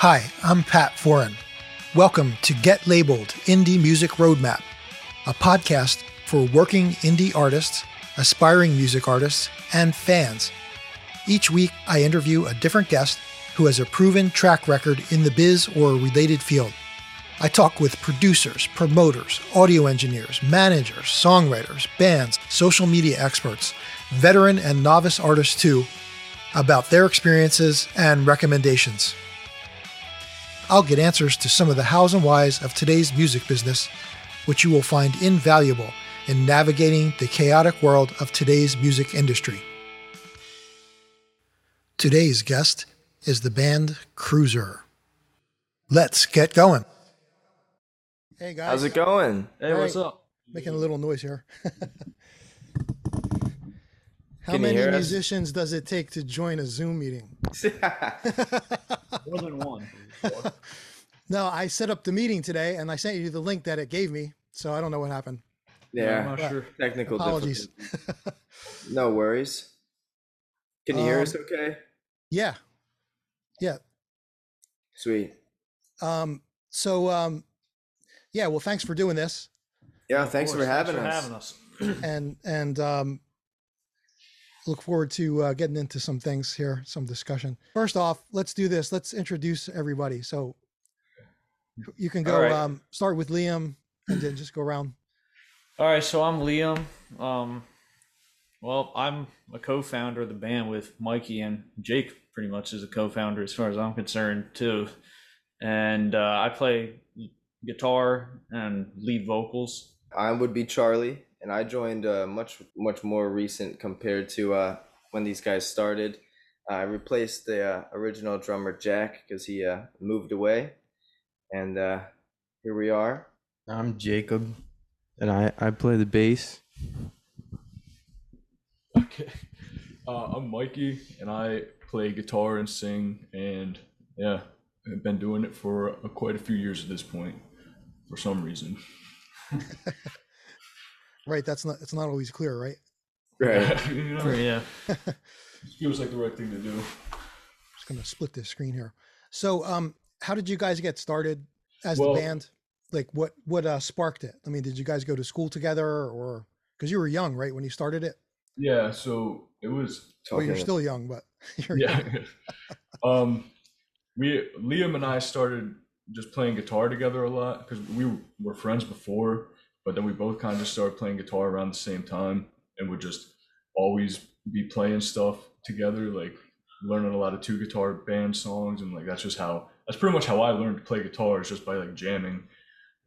Hi, I'm Pat Foran. Welcome to Get Labeled Indie Music Roadmap, a podcast for working indie artists, aspiring music artists, and fans. Each week, I interview a different guest who has a proven track record in the biz or related field. I talk with producers, promoters, audio engineers, managers, songwriters, bands, social media experts, veteran and novice artists too, about their experiences and recommendations. I'll get answers to some of the hows and whys of today's music business, which you will find invaluable in navigating the chaotic world of today's music industry. Today's guest is the band Kruiser. Let's get going. Hey guys. How's it going? Hey, what's up? Making a little noise here. How Can many hear us? musicians does it take to join a Zoom meeting? More than one. No, I set up the meeting today and I sent you the link that it gave me, so I don't know what happened. Yeah, I'm yeah, not sure. technical Apologies. No worries. Can you hear Um, us okay? yeah. Yeah. Sweet. Um, so um, yeah, well thanks for doing this. Yeah, Of thanks for course, having us. having us. and and um, look forward to uh, getting into some things here, some discussion. First off, let's do this. Let's introduce everybody. So you can go All right. um, start with Liam, and then just go around. All right, so I'm Liam. Um, well, I'm a co-founder of the band with Mikey and Jake. Pretty much is a co-founder as far as I'm concerned too. And uh, I play guitar and lead vocals. I would be Charlie, and I joined uh, much much more recent compared to uh, when these guys started. I replaced the uh, original drummer Jack because he uh, moved away, and uh, here we are. I'm Jacob, and I, I play the bass. Okay. Uh, I'm Mikey, and I play guitar and sing, and yeah, I've been doing it for uh, quite a few years at this point, for some reason. Right, that's not it's not always clear, right? Right. you know, Yeah. feels like the right thing to do. Just gonna split this screen here. So, um, how did you guys get started as Well- the band? Like, what what uh, sparked it? I mean, did you guys go to school together, or because you were young, right, when you started it? Yeah, so it was Well, you're still young, but you're yeah. young. um, we Liam and I started just playing guitar together a lot because we were friends before, but then we both kind of started playing guitar around the same time, and would just always be playing stuff together, like learning a lot of two guitar band songs, and like that's just how that's pretty much how I learned to play guitar is just by like jamming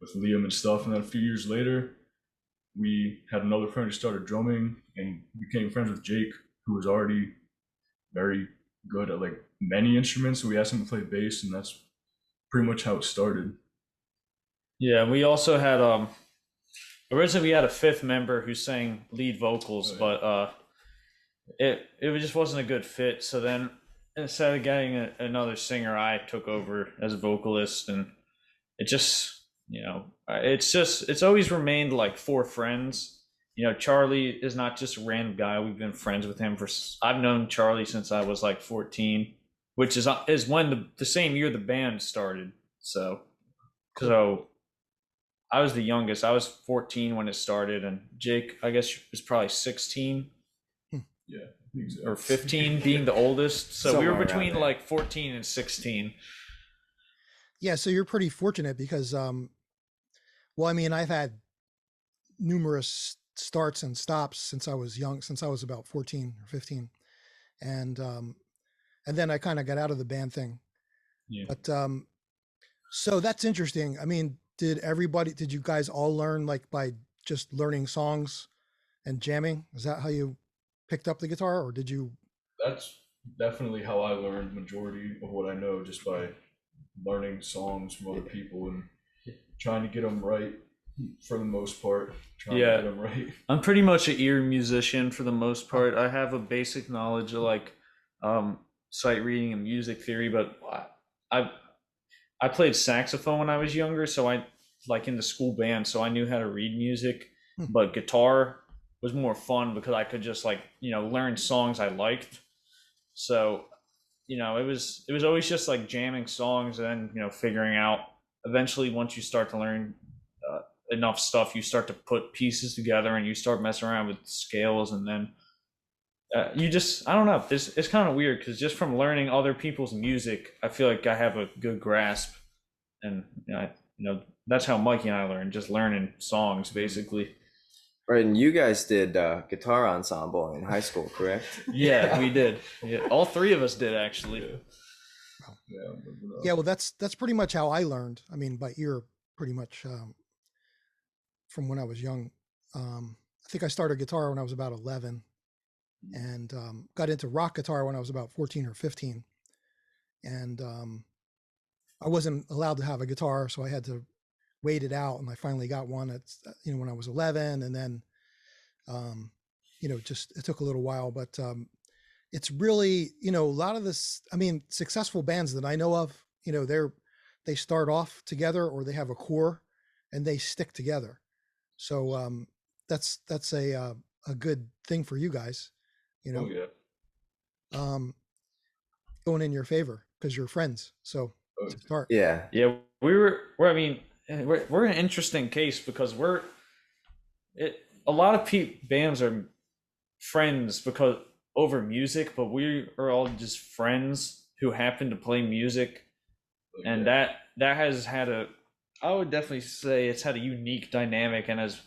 with Liam and stuff. And then a few years later, we had another friend who started drumming and became friends with Jake, who was already very good at like many instruments. So we asked him to play bass, and that's pretty much how it started. Yeah, we also had um originally we had a fifth member who sang lead vocals, Right. but uh it it just wasn't a good fit. So then instead of getting a, another singer, I took over as a vocalist, and it just you know it's just it's always remained like four friends. You know, Charlie is not just a random guy. We've been friends with him for I've known Charlie since I was like fourteen, which is uh, is when the the same year the band started. So so I was the youngest. I was 14 when it started, and Jake, I guess, was probably 16 Yeah, exactly. or 15, being the oldest. So we were between like 14 and 16. Yeah, so you're pretty fortunate because, um, well, I mean, I've had numerous starts and stops since I was young, since I was about 14 or 15, and um, and then I kind of got out of the band thing. Yeah. But um, so that's interesting. I mean, did everybody? Did you guys all learn like by just learning songs and jamming? Is that how you picked up the guitar, or did you? That's definitely how I learned majority of what I know, just by learning songs from other people and trying to get them right for the most part. Trying Yeah. to get them right. I'm pretty much an ear musician for the most part. I have a basic knowledge of like um, sight reading and music theory, but I, I I played saxophone when I was younger, so I like in the school band, so I knew how to read music. Hmm. But guitar was more fun because I could just like you know learn songs I liked. So you know, it was it was always just like jamming songs and then you know figuring out. Eventually, once you start to learn uh, enough stuff, you start to put pieces together and you start messing around with scales, and then uh, you just I don't know. It's it's kind of weird because just from learning other people's music, I feel like I have a good grasp, and you know, I, you know that's how Mikey and I learned, just learning songs basically. Right, and you guys did uh, guitar ensemble in high school, correct? Yeah, we did. Yeah, all three of us did actually. Yeah, Yeah, well, that's that's pretty much how I learned. I mean, by ear, pretty much um, from when I was young. Um, I think I started guitar when I was about eleven, and um, got into rock guitar when I was about fourteen or fifteen. And um, I wasn't allowed to have a guitar, so I had to wait it out. And I finally got one at uh, you know when I was eleven, and then um, you know just it took a little while, but um, it's really you know a lot of this i mean successful bands that i know of you know they're they start off together or they have a core and they stick together so um that's that's a uh, a good thing for you guys you know oh, yeah. um going in your favor because you're friends so Oh, to start Yeah, Yeah, we were. We're. I mean, eh, we're we're an interesting case because we're. It a lot of pe- bands are friends because over music, but we are all just friends who happen to play music, like, and yeah. that that has had a. I would definitely say it's had a unique dynamic and has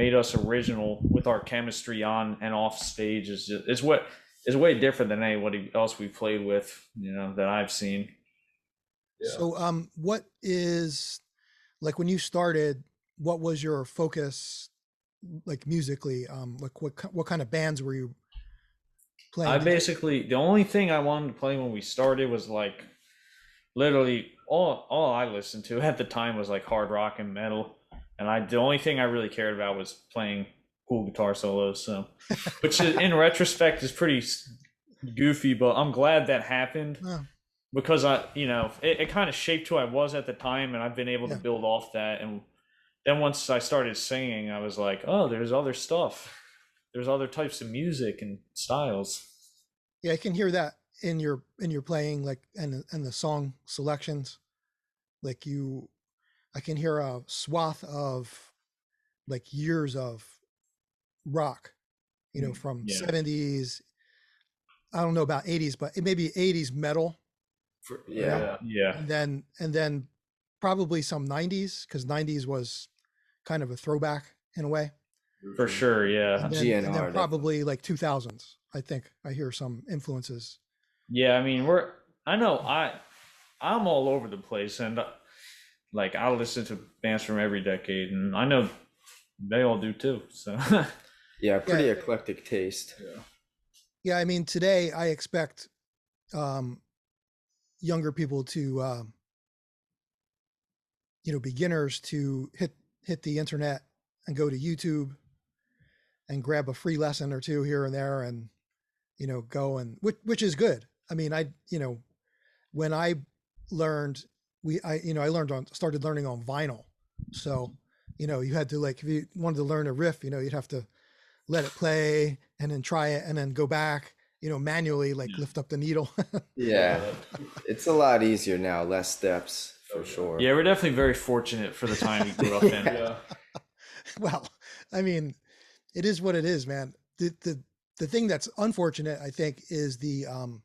made us original with our chemistry on and off stage. Is just, is what is way different than anybody else we played with. You know that I've seen. Yeah. so um what is like when you started what was your focus like musically um like what what kind of bands were you playing I basically the only thing I wanted to play when we started was like literally all all I listened to at the time was like hard rock and metal, and I the only thing I really cared about was playing cool guitar solos. So, which is, in retrospect is pretty goofy, but I'm glad that happened Oh. because I you know it, it kind of shaped who I was at the time, and I've been able Yeah. to build off that. And then once I started singing, I was like, oh, there's other stuff. There's other types of music and styles. Yeah, I can hear that in your in your playing, like and and the song selections. Like you, I can hear a swath of like years of rock, you know, Mm, from yeah. seventies. I don't know about eighties, but it may be eighties metal, For- yeah. yeah. Yeah. and then and then probably some nineties because nineties was kind of a throwback in a way. For sure, yeah. And then, and then probably like two thousands. I think I hear some influences. Yeah, I mean, we're I know I I'm all over the place and uh, like I listen to bands from every decade and I know they all do too. So Yeah, pretty Yeah. eclectic taste. Yeah. Yeah, I mean, today I expect um, younger people to, um, you know, beginners to hit hit the internet and go to YouTube and grab a free lesson or two here and there, and you know, go and which which is good. I mean, I you know, when I learned, we I you know I learned on started learning on vinyl, so you know you had to like if you wanted to learn a riff, you know, you'd have to let it play and then try it and then go back you know manually like Yeah. lift up the needle Yeah, it's a lot easier now, less steps for Okay. sure. yeah, we're definitely very fortunate for the time we grew up in. Yeah. well i mean it is what it is man the the the thing that's unfortunate i think is the um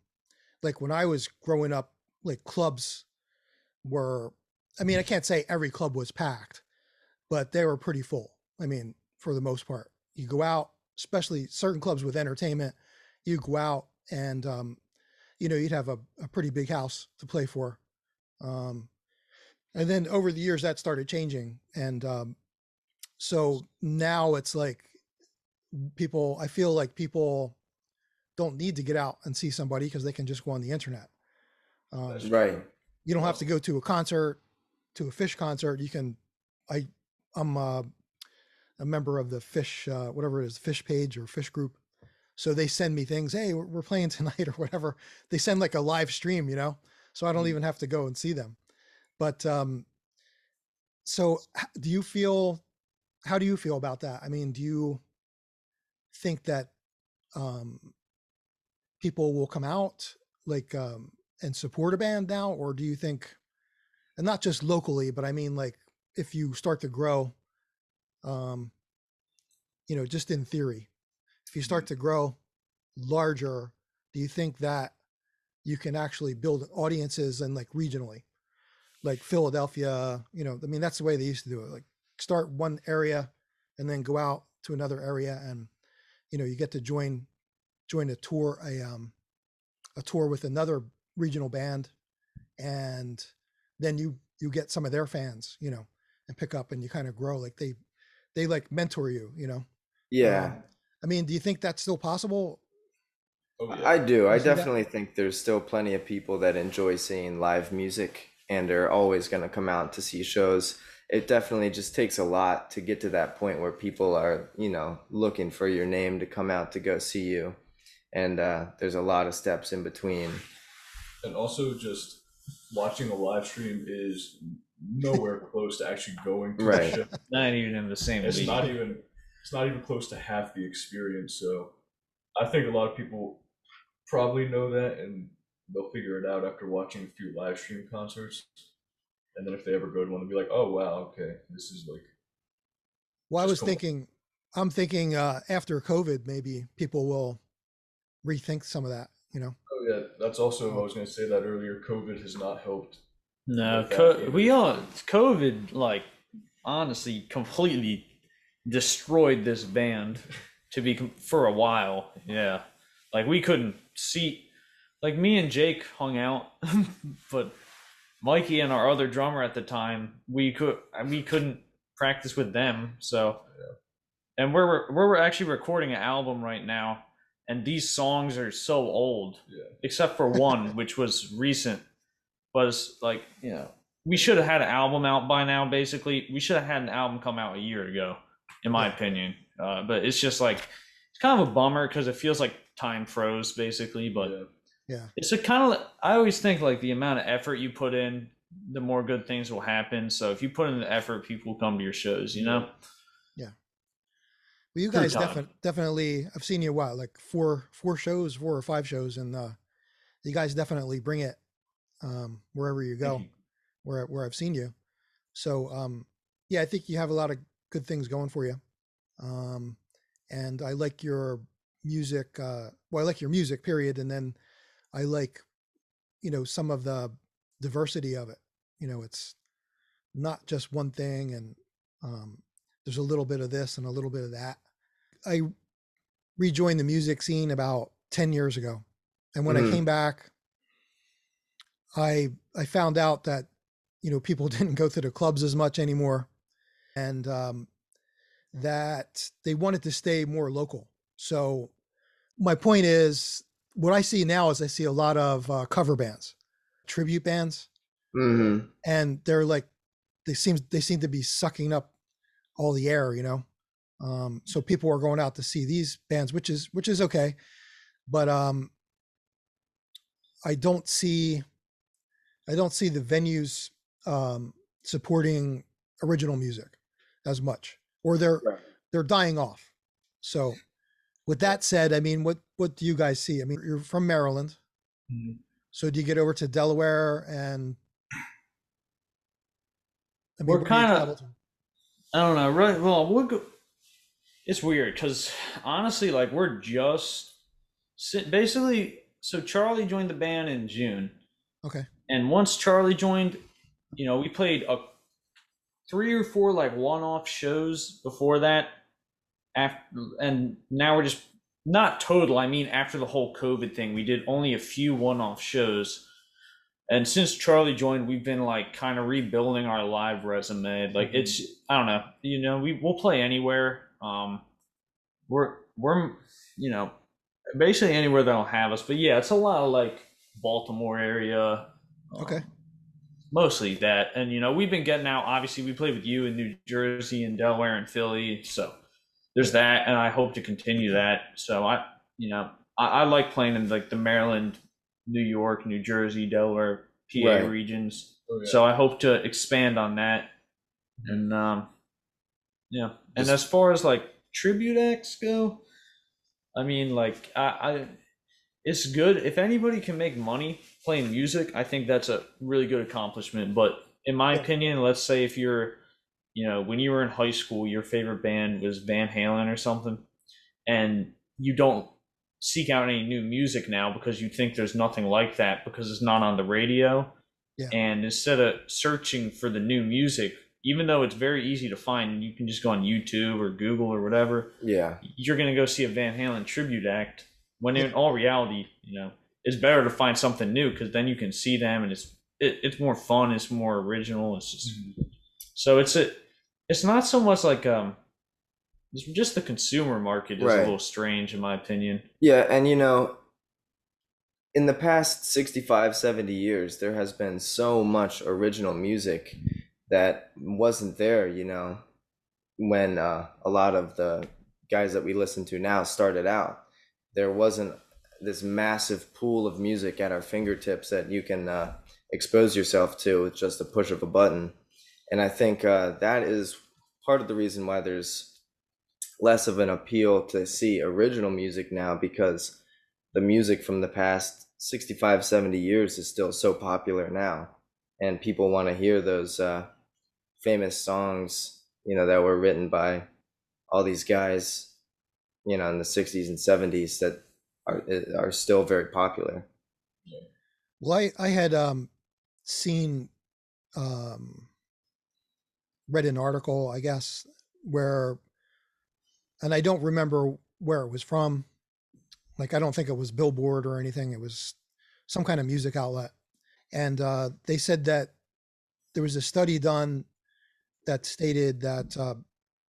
like when i was growing up like clubs were i mean i can't say every club was packed but they were pretty full i mean for the most part you go out especially certain clubs with entertainment you go out and um you know you'd have a, a pretty big house to play for um and then over the years that started changing and um so now it's like people i feel like people don't need to get out and see somebody because they can just go on the internet um, That's Right. You don't have to go to a concert to a Phish concert you can i i'm uh, a member of the Phish uh, whatever it is Phish page or Phish group. So they send me things hey we're, playing tonight or whatever. They send like a live stream you know? So i don't Mhm. even have to go and see them. But um so do you feel how do you feel about that? I mean do you think that um people will come out? Like um and support a band now or do you think and not just locally but i mean like if you start to grow um you know just in theory if you start to grow larger do you think that you can actually build audiences and like regionally? Like philadelphia you know i mean that's the way they used to do it like start one area and then go out to another area and you know you get to join join a tour a um a tour with another regional band and then you you get some of their fans you know and pick up and you kind of grow like they they like mentor you you know Yeah. Um, i mean do you think that's still possible Oh, yeah. I do. I You see that? definitely think there's still plenty of people that enjoy seeing live music and are always going to come out to see shows. It definitely just takes a lot to get to that point where people are, you know, looking for your name to come out to go see you. And uh, there's a lot of steps in between. And also just watching a live stream is nowhere close to actually going to Right. the show. Not even in the same It's league. not even it's not even close to half the experience. So I think a lot of people probably know that and they'll figure it out after watching a few live stream concerts. And then if they ever go to one, they'll be like, "Oh wow, okay, this is like well i was cool. thinking i'm thinking uh after covid maybe people will rethink some of that you know oh yeah." That's also I was going to say that earlier. COVID has not helped. No, co- we all COVID like honestly completely destroyed this band to be com- for a while. Yeah, like we couldn't see. Like me and Jake hung out, but Mikey and our other drummer at the time, we could we couldn't practice with them. So, and we're we're actually recording an album right now, and these songs are so old Yeah. except for one, which was recent, was like, you know, we should have had an album out by now, basically. We should have had an album come out a year ago, in my opinion. Uh, but it's just like, it's kind of a bummer because it feels like time froze, basically. But yeah. yeah it's a kind of, I always think like the amount of effort you put in, the more good things will happen. So if you put in the effort, people come to your shows, you know? Well, you guys definitely definitely I've seen you what like four four shows, four or five shows, and uh, you guys definitely bring it um, wherever you go, you. where where I've seen you. So um, yeah, I think you have a lot of good things going for you, um, and I like your music. Uh, well, I like your music, period, and then I like you know some of the diversity of it. You know, it's not just one thing, and um, there's a little bit of this and a little bit of that. I rejoined the music scene about 10 years ago. And when I Mm. came back, I I found out that you know people didn't go to the clubs as much anymore and um that they wanted to stay more local. So my point is what I see now is I see a lot of uh, cover bands, tribute bands hmm and they're like they seem they seem to be sucking up all the air you know? Um so people are going out to see these bands which is which is okay but um i don't see i don't see the venues um supporting original music as much or they're Right. they're dying off. So with that said i mean what what do you guys see? I mean you're from maryland. Mhm. so do you get over to delaware and I We're what do you kinda- travel to? I don't know. Right. Well, we'll go. It's weird because honestly, like we're just basically. So Charlie joined the band in June, okay and once Charlie joined, you know, we played a three or four like one-off shows before that. After and now we're just not total. I mean, after the whole COVID thing, we did only a few one-off shows. And since Charlie joined, we've been like kind of rebuilding our live resume. Like it's, I don't know, you know, we we'll play anywhere. Um, we're we're you know basically anywhere that'll have us. But yeah, it's a lot of like Baltimore area. um, Okay. Mostly that, and you know, we've been getting out. Obviously, we played with you in New Jersey and Delaware and Philly, so there's that, and I hope to continue that. So I, you know, I, I like playing in like the Maryland, New York, New Jersey, Delaware, PA Right. regions. Oh, yeah. So I hope to expand on that. And um yeah. And Just- as far as like tribute acts go, I mean like I, I it's good if anybody can make money playing music. I think that's a really good accomplishment. But in my opinion, let's say if you're, you know, when you were in high school, your favorite band was Van Halen or something, and you don't seek out any new music now because you think there's nothing like that because it's not on the radio. Yeah. And instead of searching for the new music, even though it's very easy to find, you can just go on YouTube or Google or whatever, Yeah. you're going to go see a Van Halen tribute act when in all reality, you know, it's better to find something new because then you can see them and it's it, it's more fun, it's more original. It's just so it's a it's not so much like um just the consumer market is Right. a little strange in my opinion. Yeah, and you know, in the past 65, 70 years, there has been so much original music that wasn't there, you know, when uh, a lot of the guys that we listen to now started out. There wasn't this massive pool of music at our fingertips that you can uh, expose yourself to with just a push of a button. And I think uh, that is part of the reason why there's less of an appeal to see original music now because the music from the past 65 70 years is still so popular now. And people want to hear those uh, famous songs you know that were written by all these guys you know in the 60s and 70s that are are still very popular. Well, I, I had um, seen, um, read an article, I guess, where, and I don't remember where it was from. Like, I don't think it was Billboard or anything. It was some kind of music outlet. And uh, they said that there was a study done that stated that uh,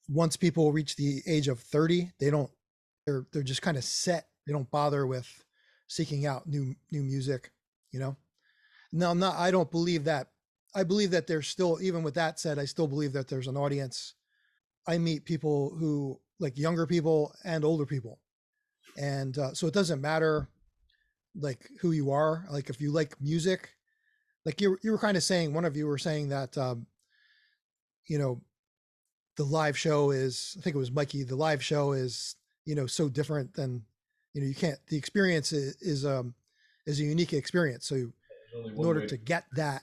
once people reach the age of 30, they don't, they're, they're just kind of set. They don't bother with seeking out new, new music, you know? No, I'm not. I don't believe that. I believe that there's still, even with that said, I still believe that there's an audience. I meet people who like younger people and older people, and uh, so it doesn't matter like who you are. Like if you like music, like you you were kind of saying, one of you were saying that, um, you know, the live show is. I think it was Mikey. The live show is you know so different than you know you can't. The experience is, is um is a unique experience. So in order way- to get that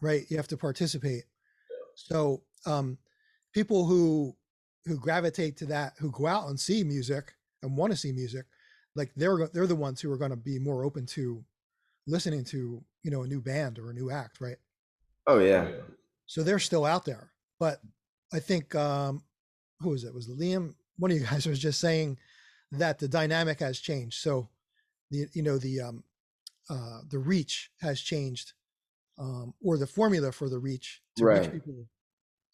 right you have to participate so um people who who gravitate to that who go out and see music and want to see music like they're they're the ones who are going to be more open to listening to you know a new band or a new act right? Oh yeah. So they're still out there. But i think um who was it? Was liam? One of you guys was just saying that the dynamic has changed. So the you know the um uh the reach has changed um or the formula for the reach to reach people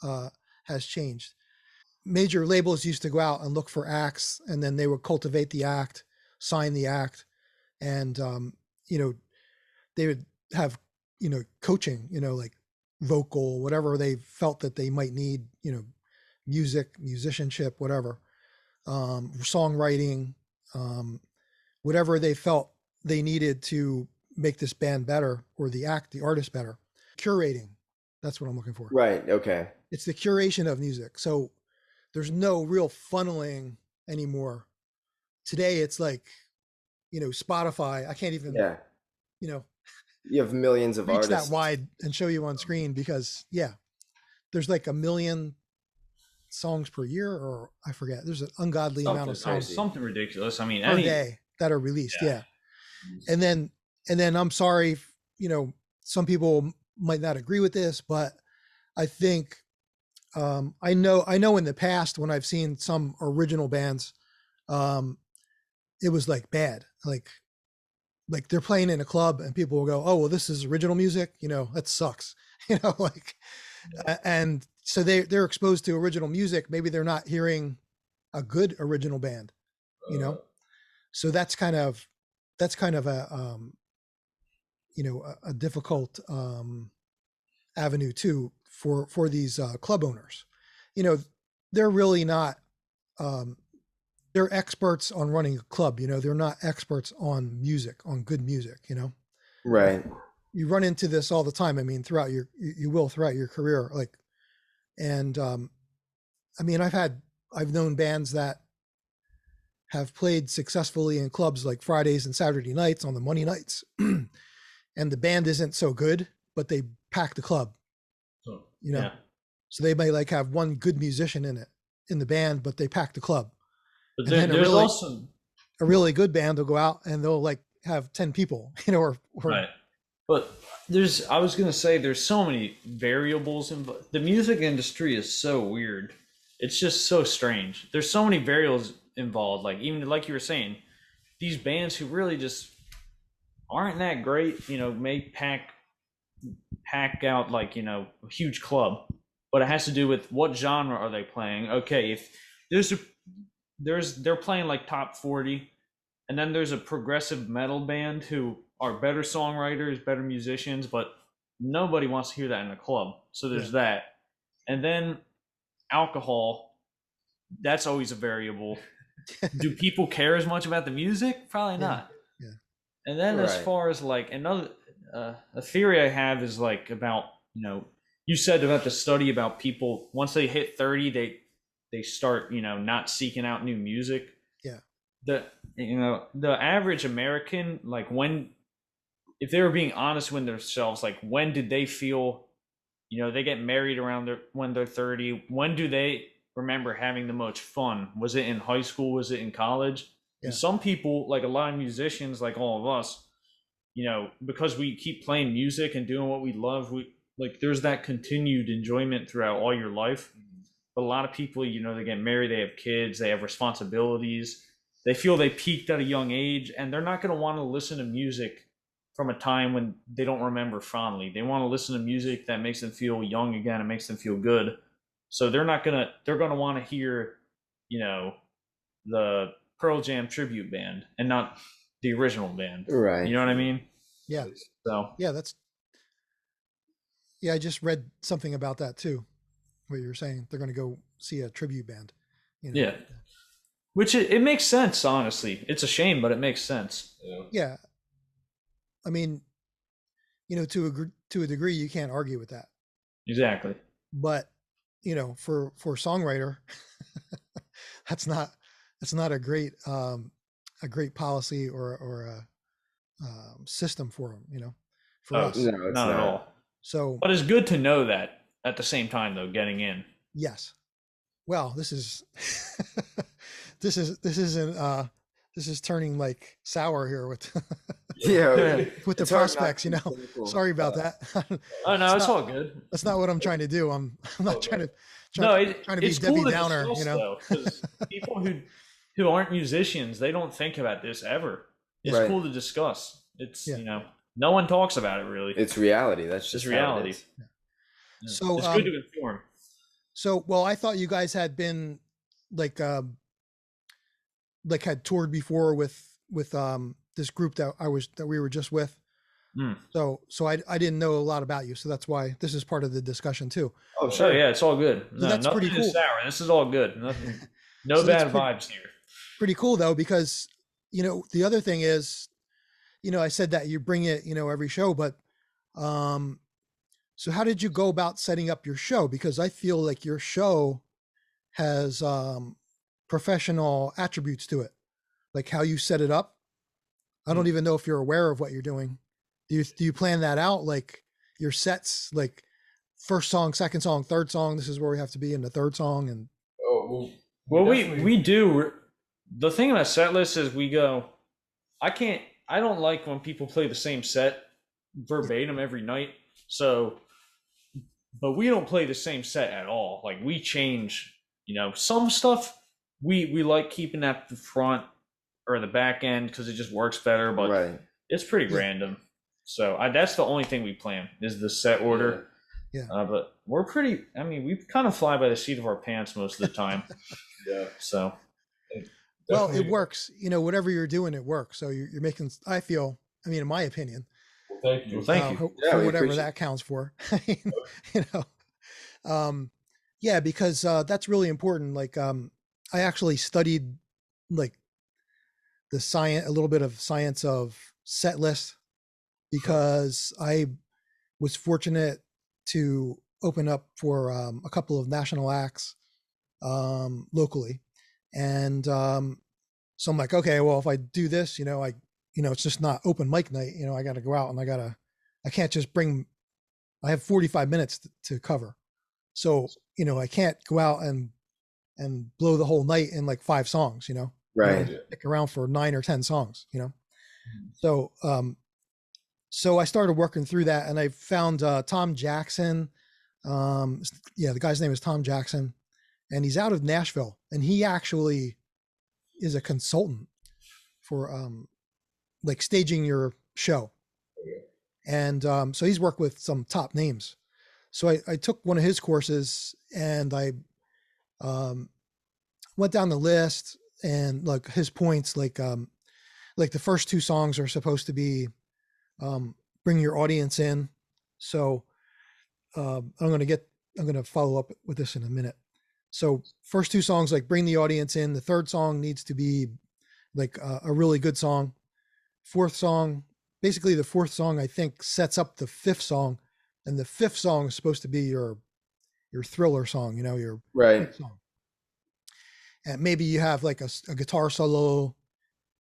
uh has changed major labels used to go out and look for acts and then they would cultivate the act sign the act and um you know they would have you know coaching you know like vocal whatever they felt that they might need you know music musicianship whatever um songwriting um whatever they felt they needed to make this band better or the act the artist better. Curating that's what i'm looking for. Right okay. It's the curation of music. So there's no real funneling anymore today it's like you know spotify i can't even yeah you know you have millions of reach artists that wide and show you on oh. screen because yeah there's like a million songs per year or i forget there's an ungodly amount of Something songs something ridiculous. I mean, per any day that are released yeah. Yeah. and then and then i'm sorry you know some people might not agree with this but i think um i know i know in the past when i've seen some original bands um it was like bad like like they're playing in a club and people will go oh well this is original music? You know that sucks. You know like and so they they're exposed to original music maybe they're not hearing a good original band you know? Uh, so that's kind of that's kind of a um you know a, a difficult um avenue too for for these uh, club owners. You know they're really not um they're experts on running a club you know they're not experts on music on good music you know? Right. you run into this all the time i mean throughout your you will throughout your career like and um i mean i've had i've known bands that have played successfully in clubs like Fridays and Saturday nights on the money nights, and the band isn't so good, but they pack the club. You know, Yeah. so they may like have one good musician in it in the band, but they pack the club. But And there, then a there's really- also A really good band will go out and they'll like have ten people, you know, or, or right. But there's I was gonna say there's so many variables in the music industry is so weird. It's just so strange. There's so many variables involved. Like even like you were saying, these bands who really just aren't that great, you know, may pack pack out like, you know, a huge club. But it has to do with what genre are they playing. Okay, if there's a there's they're playing like top 40 and then there's a progressive metal band who are better songwriters, better musicians, but nobody wants to hear that in a club. So there's that. And then alcohol, that's always a variable. Do people care as much about the music? Probably not. yeah. And then as far as like another uh, a theory I have is like about, you know, you said about the study about people once they hit 30 they they start, you know, not seeking out new music. Yeah. The you know, the average American like when if they were being honest with themselves, like when did they feel, you know, they get married around their when they're 30, when do they remember having the most fun? Was it in high school? Was it in college? Yeah. And some people, like a lot of musicians, like all of us, you know, because we keep playing music and doing what we love, we like there's that continued enjoyment throughout all your life. But a lot of people, you know, they get married, they have kids, they have responsibilities. They feel they peaked at a young age and they're not going to want to listen to music from a time when they don't remember fondly. They want to listen to music that makes them feel young again and makes them feel good. So they're not going to they're going to want to hear, you know, the Pearl Jam tribute band and not the original band. Right. You know what I mean? Yeah. So yeah, that's yeah. I just read something about that too. What you were saying, they're going to go see a tribute band. You know? yeah. Which it, it makes sense, honestly. It's a shame, but it makes sense. yeah. yeah. I mean, you know, to a to a degree, you can't argue with that. Exactly. But you know, for for a songwriter, that's not that's not a great um, a great policy or or a um, system for them. You know, for Oh, us. No, Not it's at all. So But it's good to know that at the same time, though, getting in. Yes. Well, this is this is this isn't uh this is turning like sour here with Yeah. with the it's prospects, you know. be. Sorry about Uh, that. Oh no, It's it's, not- all good. That's not what I'm trying to do. I'm I'm not Okay. trying to No, trying, it, trying to be it's Debbie cool Downer, you know. though, 'cause people who who aren't musicians, they don't think about this ever. It's Right. cool to discuss. It's Yeah. you know, no one talks about it really. It's reality. That's just how it reality. is. Yeah. So, it's um, good to inform. So, well, I thought you guys had been like um like had toured before with with um this group that I was that we were just with. Hmm. So, so I I didn't know a lot about you, so that's why this is part of the discussion too. Oh, sure, yeah, it's all good. No, that's pretty nothing is cool. sour. This is all good. Nothing, no So bad pretty- vibes here. Pretty cool though because you know the other thing is you know i said that you bring it you know every show but um so how did you go about setting up your show because i feel like your show has um professional attributes to it like how you set it up i don't even know if you're aware of what you're doing do you do you plan that out like your sets like first song second song third song this is where we have to be in the third song and Oh well. Well, we we do. The thing about set lists is we go. I can't. I don't like when people play the same set verbatim every night. So, but we don't play the same set at all. Like we change. You know, some stuff we we like keeping at the front or the back end because it just works better. But right. it's pretty random. So I, that's the only thing we plan is the set order. Yeah. Uh, but we're pretty. I mean, we kind of fly by the seat of our pants most of the time. Yeah. so well it works you know whatever you're doing it works. So you're, you're making i feel i mean in my opinion Well, thank you. Well, thank uh, you. ho- Yeah, for whatever that counts for you know. Um yeah because uh that's really important like um i actually studied like the science a little bit of science of set list because i was fortunate to open up for um, a couple of national acts um locally and um So I'm like, okay, well, if I do this, you know, I, you know, it's just not open mic night. You know, I got to go out and I got to, I can't just bring, I have 45 minutes to, to cover. So, you know, I can't go out and, and blow the whole night in like five songs, you know, Right. stick around for nine or 10 songs, you know? So, um, so I started working through that and I found, uh, Tom Jackson. Um, yeah, the guy's name is Tom Jackson and he's out of Nashville and he actually is a consultant for, um, like staging your show. And, um, so he's worked with some top names. So I, I took one of his courses and I, um, went down the list and like his points, like, um, like the first two songs are supposed to be um, bring your audience in. So um, I'm going to get, I'm going to follow up with this in a minute. So first two songs, like bring the audience in. The third song needs to be like a, a really good song. Fourth song, basically the fourth song, I think sets up the fifth song, and the fifth song is supposed to be your your thriller song. You know, your Right. song. And maybe you have like a guitar solo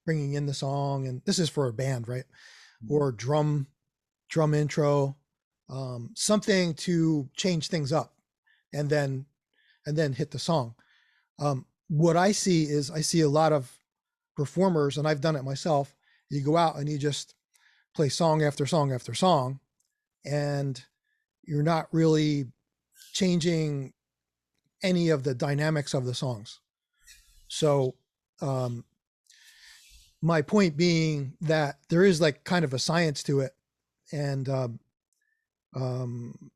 bringing in the song, and this is for a band, right? Or drum, drum intro, um, something to change things up, and then, and then hit the song. Um, what I see is I see a lot of performers, and I've done it myself. You go out and you just play song after song after song, and you're not really changing any of the dynamics of the songs. So, um, my point being that there is like kind of a science to it, and um, um,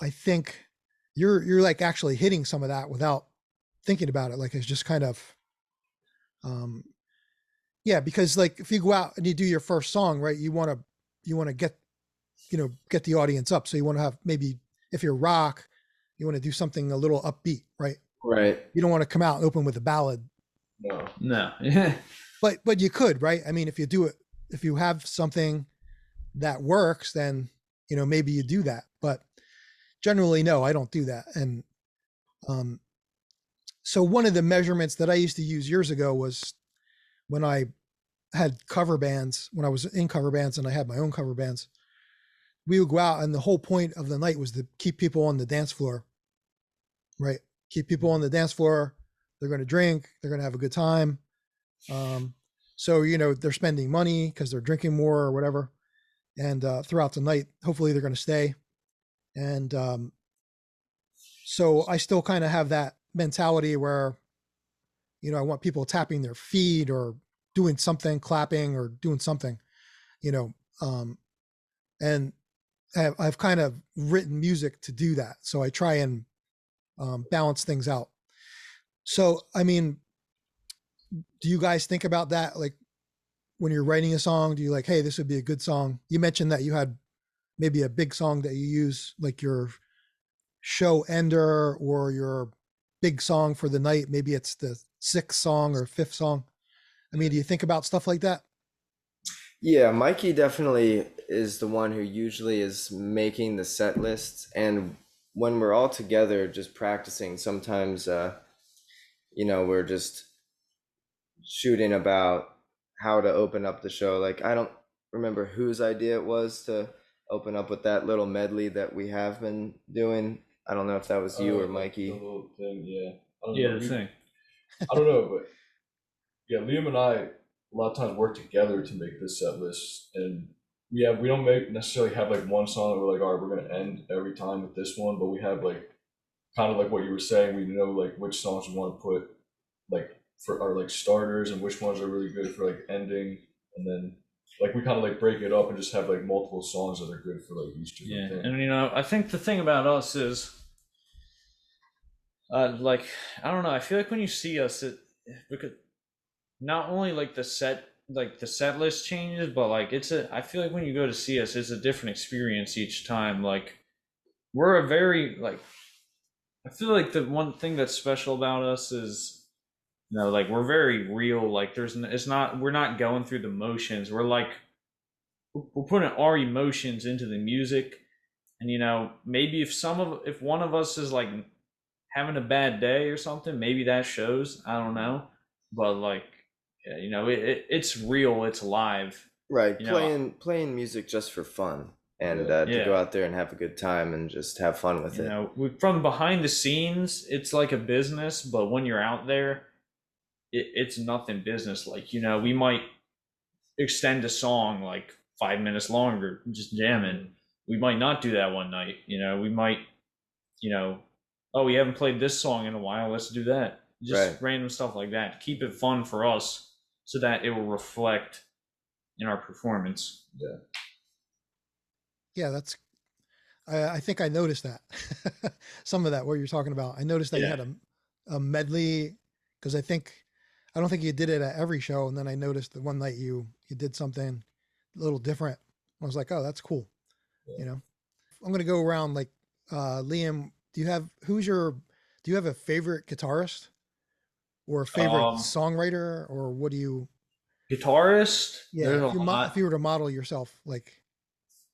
I think you're you're like actually hitting some of that without thinking about it. Like it's just kind of, um, yeah, because like if you go out and you do your first song, right, you want to you want to get you know get the audience up, so you want to have maybe if you're rock, you want to do something a little upbeat, right? Right. You don't want to come out and open with a ballad No. No. But but you could right i mean if you do it if you have something that works then you know maybe you do that but generally no i don't do that and um so one of the measurements that i used to use years ago was when i had cover bands when i was in cover bands and i had my own cover bands we would go out and the whole point of the night was to keep people on the dance floor right keep people on the dance floor they're going to drink they're going to have a good time um, so you know they're spending money because they're drinking more or whatever, and uh, throughout the night, hopefully they're going to stay. And um, so I still kind of have that mentality where, you know, I want people tapping their feet or doing something, clapping or doing something, you know, um, and I've, I've kind of written music to do that. So I try and um, balance things out. So I mean, do you guys think about that like when you're writing a song do you like hey this would be a good song you mentioned that you had maybe a big song that you use like your show ender or your big song for the night maybe it's the sixth song or fifth song i mean do you think about stuff like that Yeah, Mikey definitely is the one who usually is making the set lists, and when we're all together just practicing, sometimes uh, you know, we're just shooting about how to open up the show. Like I don't remember whose idea it was to open up with that little medley that we have been doing. I don't know if that was you Uh, or Mikey. The little thing, yeah. I don't Yeah, know, the we- thing. I don't know, but yeah, Liam and I a lot of times work together to make this set list, and we have we don't make necessarily have like one song that we're like, all right, we're gonna end every time with this one, but we have like kind of like what you were saying, we know like which songs we want to put like for our like starters and which ones are really good for like ending, and then like we kind of like break it up and just have like multiple songs that are good for like each different Yeah, thing. and you know, I think the thing about us is, uh, like I don't know. I feel like when you see us, it because not only like the set, like the set list changes, but like it's a. I feel like when you go to see us, it's a different experience each time. Like we're a very like. I feel like the one thing that's special about us is, you know, like we're very real. Like there's, it's not, we're not going through the motions. We're like, we're putting our emotions into the music and you know maybe if some of if one of us is like having a bad day or something maybe that shows i don't know but like yeah, you know, it, it, it's real, it's live. Right, You know, playing playing music just for fun and uh, to go out there and have a good time and just have fun with You it. know, we, from behind the scenes, it's like a business, but when you're out there, it, it's nothing business. Like, you know, we might extend a song like five minutes longer, just jamming. We might not do that one night. You know, we might, you know, oh, we haven't played this song in a while. Let's do that. Just Right. random stuff like that. Keep it fun for us so that it will reflect in our performance. Yeah, Yeah, that's. I, I think I noticed that. Some of that what you're talking about. I noticed that you had a, a medley because I think I don't think you did it at every show, and then I noticed the one night you you did something a little different. I was like, oh, that's cool. You know, I'm gonna go around like uh, Liam. Do you have who's your? Do you have a favorite guitarist or a favorite Um, songwriter, or what do you? Guitarist, Yeah, if you, mo- if you were to model yourself, like,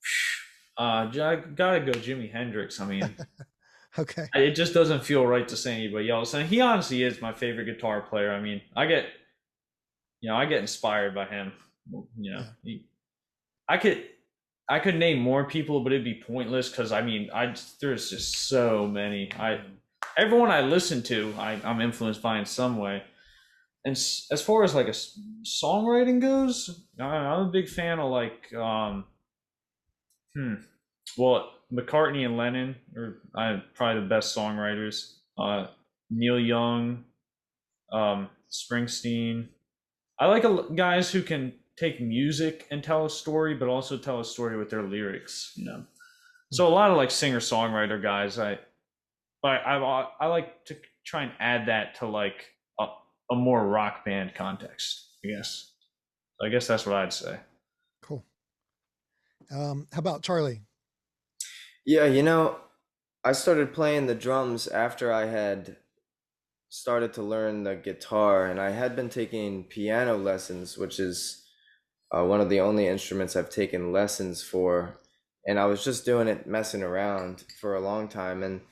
Uh, I gotta go Jimi Hendrix. I mean, okay, it just doesn't feel right to say anybody else. And he honestly is my favorite guitar player. I mean, I get, you know, I get inspired by him. You know, Yeah. he, I could, I could name more people, but it'd be pointless because I mean, I there's just so many. I everyone I listen to, I, I'm influenced by in some way. And as far as like a songwriting goes, I- I'm a big fan of like, um, hmm, well, McCartney and Lennon are uh, probably the best songwriters. Uh, Neil Young, um, Springsteen. I like a, guys who can take music and tell a story, but also tell a story with their lyrics. You know, so a lot of like singer songwriter guys. I, I, I, I like to try and add that to like a, a more rock band context. I guess. I guess that's what I'd say. cool. Um, how about Charlie? Yeah, you know, I started playing the drums after I had started to learn the guitar, and I had been taking piano lessons, which is uh, one of the only instruments I've taken lessons for. And I was just doing it messing around for a long time, and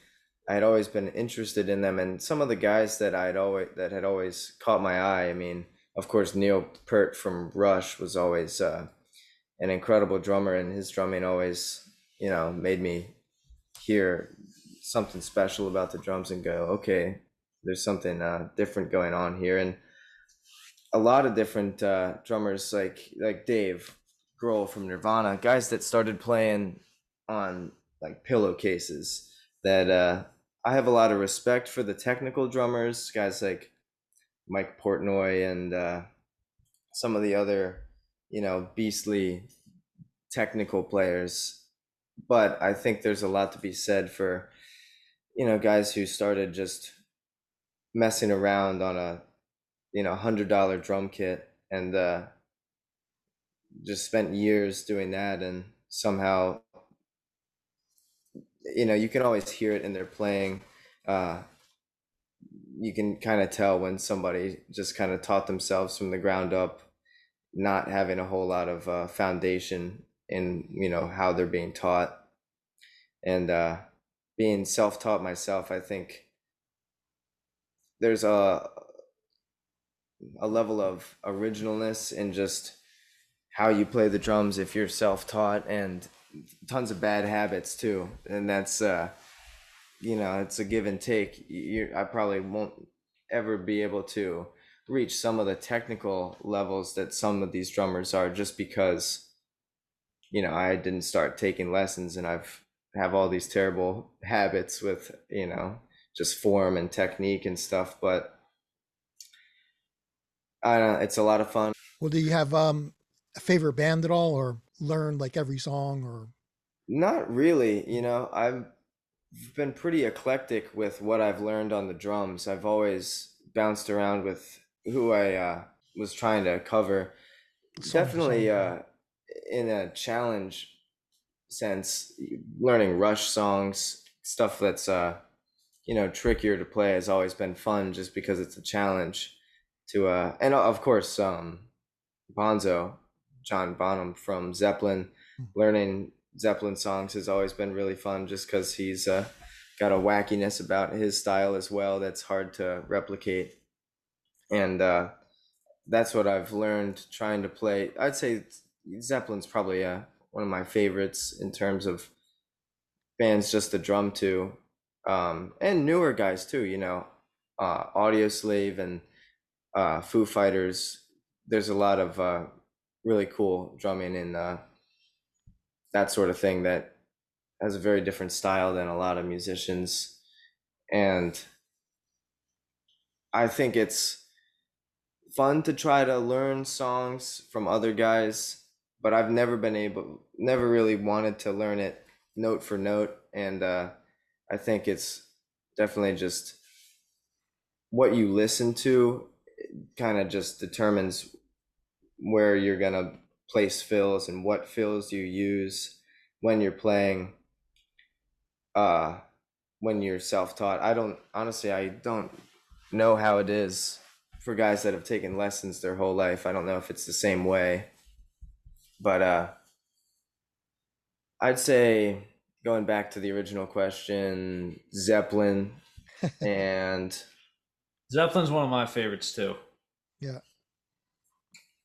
I had always been interested in them. And some of the guys that I'd always that had always caught my eye. I mean, of course, Neil Peart from Rush was always uh, an incredible drummer, and his drumming always, you know, made me hear something special about the drums and go, okay, there's something uh, different going on here. And a lot of different uh, drummers, like like Dave Grohl from Nirvana, guys that started playing on like pillowcases. That uh, I have a lot of respect for the technical drummers, guys like Mike Portnoy and uh, some of the other, you know, beastly technical players. But I think there's a lot to be said for, you know, guys who started just messing around on a, you know, hundred dollar drum kit and uh, just spent years doing that and somehow, you know, you can always hear it in their playing. Uh, you can kind of tell when somebody just kind of taught themselves from the ground up, not having a whole lot of uh, foundation in you know how they're being taught, and uh, being self-taught myself. I think there's a a level of originalness in just how you play the drums if you're self-taught, and tons of bad habits too, and that's uh, you know it's a give and take you i probably won't ever be able to reach some of the technical levels that some of these drummers are just because you know i didn't start taking lessons and i've have all these terrible habits with you know just form and technique and stuff but i don't it's a lot of fun Well, do you have um, a favorite band at all, or learn like every song, or Not really, you know, I've been pretty eclectic with what I've learned on the drums. I've always bounced around with who I uh, was trying to cover. For Definitely uh, in a challenge sense, learning Rush songs, stuff that's uh, you know, trickier to play has always been fun just because it's a challenge to uh and of course um Bonzo, John Bonham from Zeppelin, Hmm. learning Zeppelin songs has always been really fun just because he's uh, got a wackiness about his style as well that's hard to replicate. And uh, that's what I've learned trying to play. I'd say Zeppelin's probably uh, one of my favorites in terms of bands just to drum to, um, and newer guys too. You know, uh, Audioslave and uh, Foo Fighters. There's a lot of uh, really cool drumming and uh, that sort of thing that has a very different style than a lot of musicians, and I think it's fun to try to learn songs from other guys, but I've never been able, never really wanted to learn it note for note, and uh, I think it's definitely just what you listen to kind of just determines where you're gonna place fills and what fills you use when you're playing uh when you're self-taught. I don't honestly i don't know how it is for guys that have taken lessons their whole life. I don't know if it's the same way but uh i'd say going back to the original question zeppelin and Zeppelin's one of my favorites too. Yeah.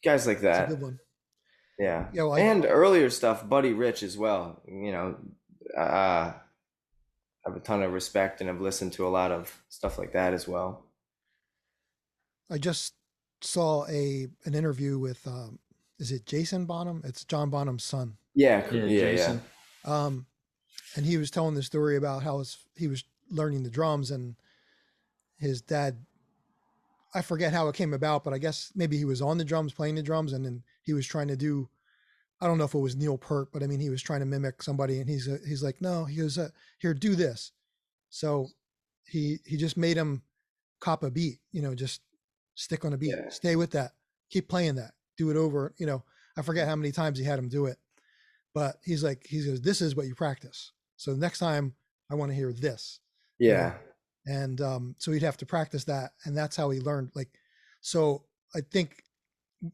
Guys like It's a that good one. yeah Yeah, well, I- and earlier stuff buddy rich as well you know uh I have a ton of respect and have listened to a lot of stuff like that as well I just saw a an interview with um, is it Jason Bonham? It's John Bonham's son. yeah Yeah, yeah yeah, Jason. Um, and he was telling the story about how his, he was learning the drums and his dad. I forget how it came about, but I guess maybe he was on the drums, playing the drums, and then he was trying to do. I don't know if it was Neil Peart, but I mean, he was trying to mimic somebody, and he's uh, he's like, no, he goes, uh, here, do this. So he he just made him cop a beat, you know, just stick on a beat, Yeah. stay with that, keep playing that, do it over. You know, I forget how many times he had him do it, but he's like, he goes, this is what you practice. So next time I want to hear this yeah and um, so he'd have to practice that and that's how he learned like so i think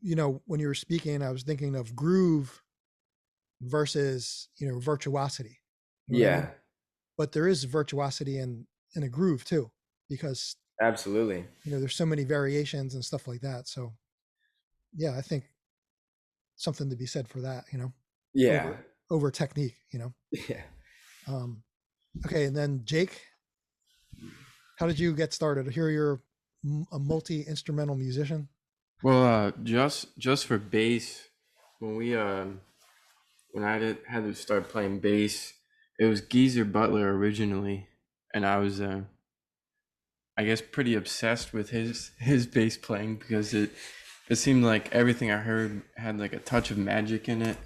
you know when you were speaking i was thinking of groove versus you know virtuosity you know what I yeah mean? but there is virtuosity in in a groove too because absolutely you know there's so many variations and stuff like that so yeah i think something to be said for that you know yeah. over, over technique you know? Yeah. Um okay and then jake? How did you get started? Here you're a multi-instrumental musician. Well, uh, just just for bass, when we um, when I did, had to start playing bass, it was Geezer Butler originally, and I was uh, I guess pretty obsessed with his his bass playing because it it seemed like everything I heard had like a touch of magic in it.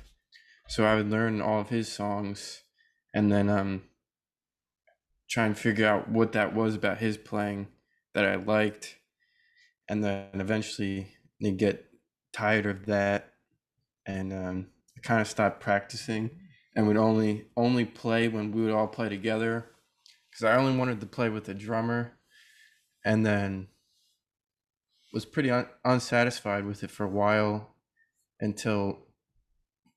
So I would learn all of his songs, and then um, try and figure out what that was about his playing that I liked and then eventually they get tired of that and um, kind of stopped practicing and would only only play when we would all play together because I only wanted to play with a drummer and then was pretty un- unsatisfied with it for a while until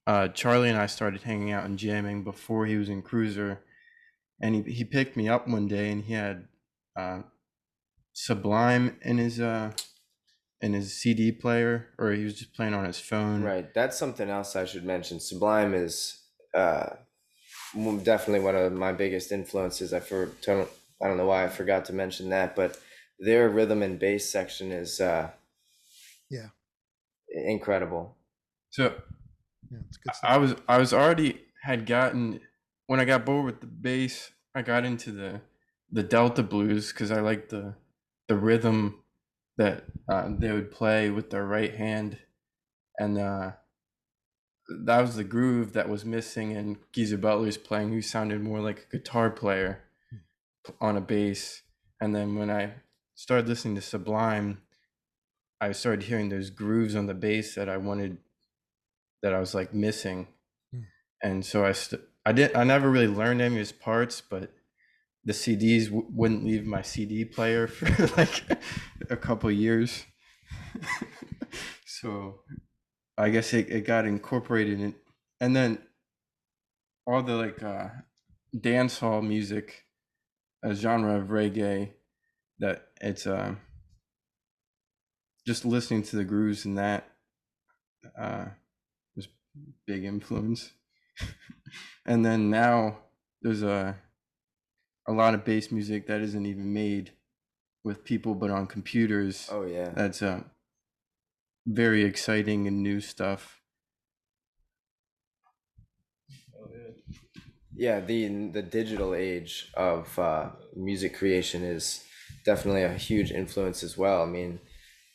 uh, Charlie and I started hanging out and jamming before he was in Kruiser and he, he picked me up one day and he had uh, Sublime in his uh in his CD player, or he was just playing on his phone. Right. That's something else I should mention. Sublime is uh, definitely one of my biggest influences. I for I don't know why I forgot to mention that, but their rhythm and bass section is uh, Yeah. incredible. So yeah it's good stuff. I was I was already had gotten when I got bored with the bass, I got into the the Delta blues because I liked the the rhythm that uh, they would play with their right hand, and uh, that was the groove that was missing in Geezer Butler's playing, who sounded more like a guitar player on a bass. And then when I started listening to Sublime, I started hearing those grooves on the bass that I wanted, that I was like missing, Hmm. and so I st- I did I never really learned any of his parts, but the CDs w- wouldn't leave my CD player for like a couple years. so I guess it, it got incorporated in and then all the like uh dance hall music, a genre of reggae that it's um just listening to the grooves and that uh, was big influence. and then now there's a a lot of bass music that isn't even made with people but on computers. Oh yeah. That's uh, very exciting and new stuff. Oh, yeah. yeah the the digital age of uh, music creation is definitely a huge influence as well i mean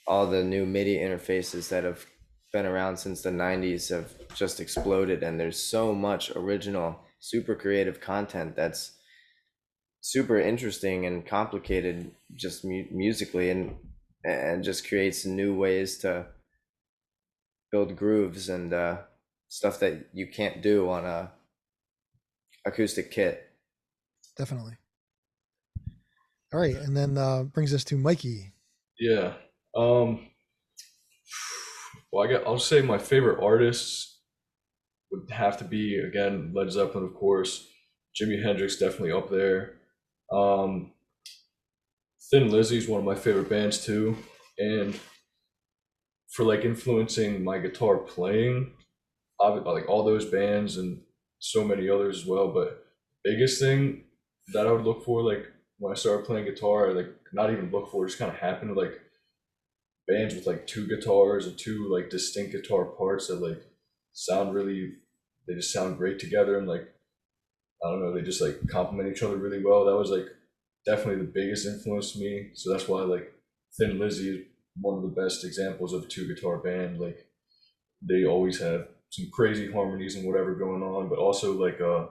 all the new midi interfaces that have been around since the 90s have just exploded and there's so much original super creative content that's super interesting and complicated just mu- musically and and just creates new ways to build grooves and uh, stuff that you can't do on a acoustic kit. Definitely. All right, and then uh, brings us to Mikey. Yeah. Um. Well, I get. I'll say my favorite artists would have to be again Led Zeppelin, of course. Jimi Hendrix definitely up there. Um, Thin Lizzy's one of my favorite bands too, and for like influencing my guitar playing, like all those bands and so many others as well. But biggest thing that I would look for, like when I started playing guitar, like not even look for, it just kind of happened. Like bands with like two guitars and two like distinct guitar parts that like sound really, they just sound great together and like I don't know, they just like complement each other really well. That was like definitely the biggest influence to me. So that's why like Thin Lizzy is one of the best examples of a two guitar band. Like they always have some crazy harmonies and whatever going on, but also like uh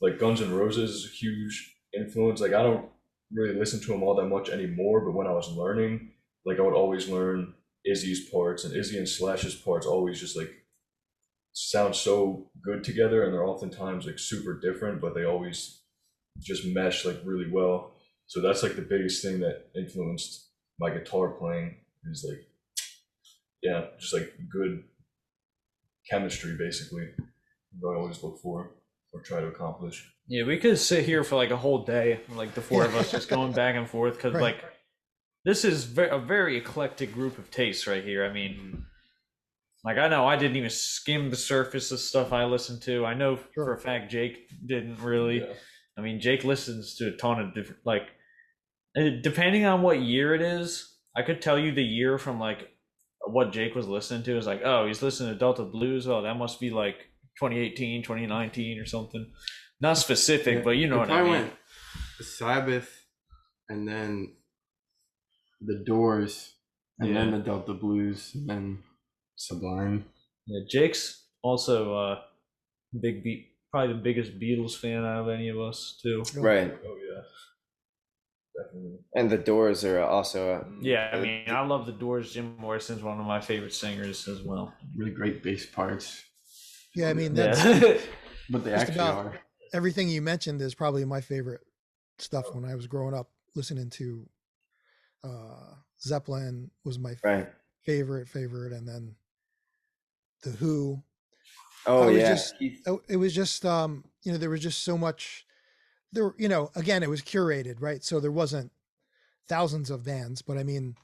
like Guns N' Roses is a huge influence. Like I don't really listen to them all that much anymore, but when I was learning, like I would always learn Izzy's parts and Izzy and Slash's parts always just like sound so good together and they're oftentimes like super different, but they always just mesh like really well. So that's like the biggest thing that influenced my guitar playing is like yeah, just like good chemistry basically. What I always look for or try to accomplish. Yeah, we could sit here for like a whole day, like the four of us just going back and forth because Right. like this is ve- a very eclectic group of tastes right here. I mean, like I know I didn't even skim the surface of stuff I listened to. I know Sure. for a fact Jake didn't really. Yeah. I mean, Jake listens to a ton of different like uh, depending on what year it is. I could tell you the year from like what Jake was listening to. Is like, oh, he's listening to Delta Blues. Oh, that must be like 2018, 2019 or something. Not specific, Yeah, but you know it what I probably mean. went Sabbath, and then the Doors, and then the Delta Blues, and then Sublime. Yeah, Jake's also uh big beat probably the biggest Beatles fan out of any of us too. Right. Oh yeah. Definitely. And the Doors are also a, Yeah, I mean I love the Doors. Jim Morrison's one of my favorite singers as well. Really great bass parts, Yeah, I mean that's Yeah. but they actually about- are. Everything you mentioned is probably my favorite stuff when I was growing up listening to uh Zeppelin was my right. favorite favorite and then the Who Oh yeah. just- oh, it was just um you know there was just so much there you know again it was curated right so there wasn't thousands of bands but i mean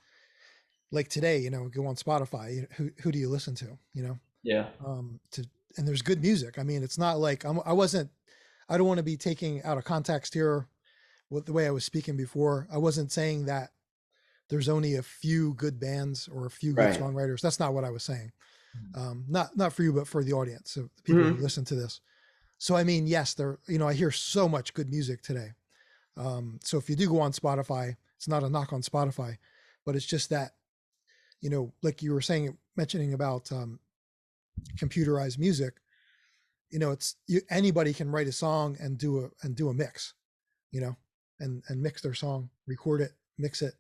like today you know go on spotify who who do you listen to you know yeah. um to and there's good music i mean it's not like I'm, i wasn't i don't want to be taking out of context here with the way i was speaking before. I wasn't saying that there's only a few good bands or a few good Right. songwriters. That's not what i was saying. Um not not for you but for the audience so the people who Mhm. listen to this. So i mean yes there you know i hear so much good music today. Um so if you do go on spotify it's not a knock on spotify but it's just that you know like you were saying mentioning about um computerized music you know it's you, anybody can write a song and do a and do a mix you know and and mix their song record it mix it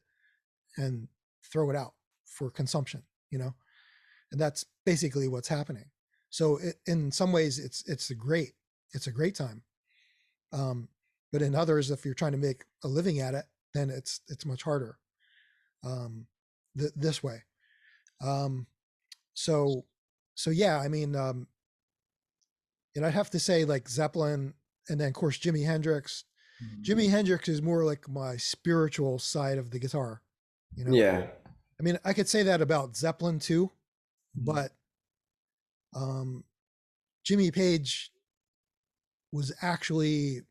and throw it out for consumption you know? And that's basically what's happening. So it, in some ways it's it's a great it's a great time um but in others if you're trying to make a living at it then it's it's much harder um th- this way. Um so so yeah i mean um and i'd have to say like zeppelin and then of course jimi hendrix Mm-hmm. jimi hendrix is more like my spiritual side of the guitar you know Yeah. I mean, I could say that about Zeppelin too, Mhm. but um, Jimmy Page was actually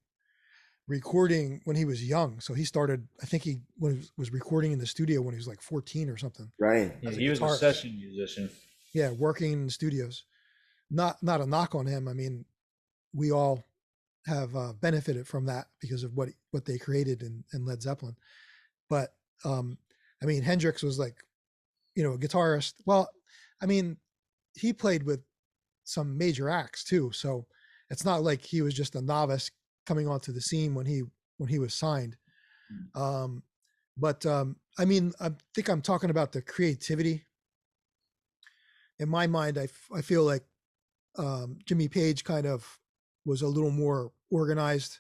recording when he was young. So he started, I think he was, was recording in the studio when he was like 14 or something. Right. Yeah, as a he was a session musician. Yeah, working in studios. Not not a knock on him. I mean, we all have uh, benefited from that because of what what they created in, in Led Zeppelin. But um, I mean, Hendrix was like, you know, a guitarist. Well, I mean, he played with some major acts too, so it's not like he was just a novice coming onto the scene when he when he was signed. Um, but um, I mean, I think I'm talking about the creativity in my mind, I, f- I feel like um, Jimmy Page kind of was a little more organized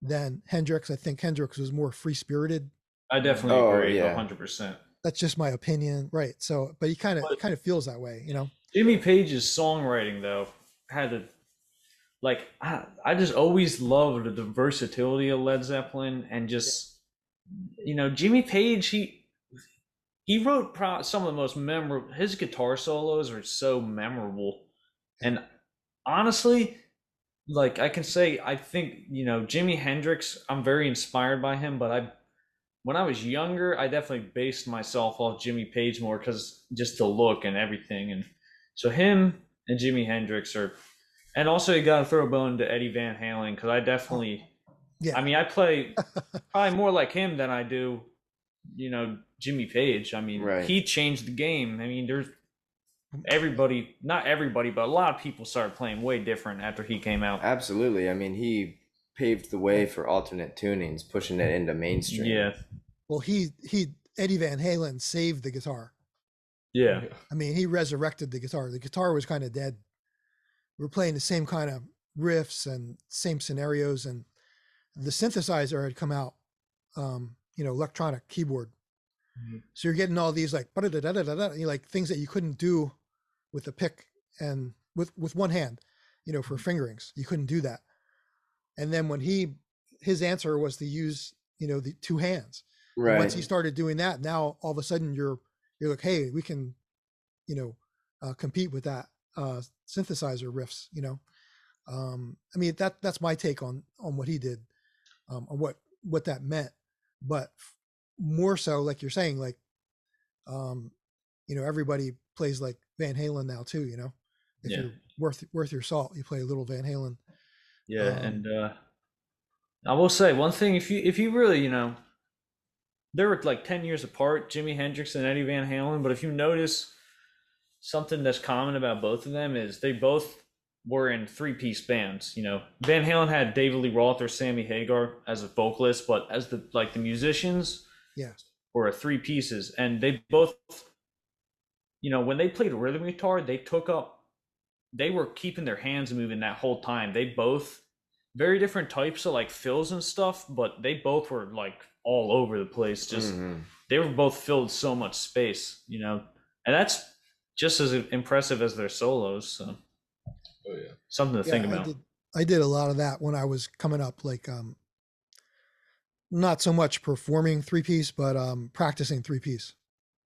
than Hendrix. I think Hendrix was more free spirited. I definitely Oh, agree, yeah. hundred percent. That's just my opinion, right? So, but he kind of But- kind of feels that way, you know. Jimmy Page's songwriting though had to like I, I just always loved the versatility of Led Zeppelin and just you know Jimmy Page he he wrote pro- some of the most memorable his guitar solos are so memorable and honestly like I can say I think you know Jimi Hendrix I'm very inspired by him but I when I was younger I definitely based myself off Jimmy Page more cuz just the look and everything and so him and Jimi Hendrix are, and also you got to throw a bone to Eddie Van Halen because I definitely, Yeah. I mean, I play probably more like him than I do, you know, Jimmy Page. I mean, Right. he changed the game. I mean, there's everybody, not everybody, but a lot of people started playing way different after he came out. Absolutely. I mean, he paved the way for alternate tunings, pushing it into mainstream. Yeah, Well, he he Eddie Van Halen saved the guitar. yeah, I mean, he resurrected the guitar. The guitar was kind of dead. We're playing the same kind of riffs and same scenarios, and the synthesizer had come out. Um, you know, electronic keyboard. Mhm. So you're getting all these like you like things that you couldn't do with a pick and with with one hand, you know, for fingerings. You couldn't do that. And then when he his answer was to use, you know, the two hands. And Right. Once he started doing that, now all of a sudden you're you're like, hey, we can, you know, uh, compete with that uh, synthesizer riffs. You know, um, I mean that that's my take on on what he did, um, on what what that meant. But f- more so, like you're saying, like, um, you know, everybody plays like Van Halen now too. You know, if Yeah. you're worth worth your salt, you play a little Van Halen. yeah. Um, and uh, I will say one thing: if you if you really, you know, they were like 10 years apart, Jimi Hendrix and Eddie Van Halen. But if you notice something that's common about both of them is they both were in three piece bands. You know, Van Halen had David Lee Roth or Sammy Hagar as a vocalist, but as the like the musicians Yeah. were three pieces. And they both you know, when they played rhythm guitar, they took up they were keeping their hands moving that whole time. They both very different types of like fills and stuff, but they both were like all over the place. Just Mhm. they were both filled so much space, you know, and that's just as impressive as their solos. So Oh yeah. something to think I about. did, I did a lot of that when I was coming up, like um not so much performing three piece, but um practicing three piece,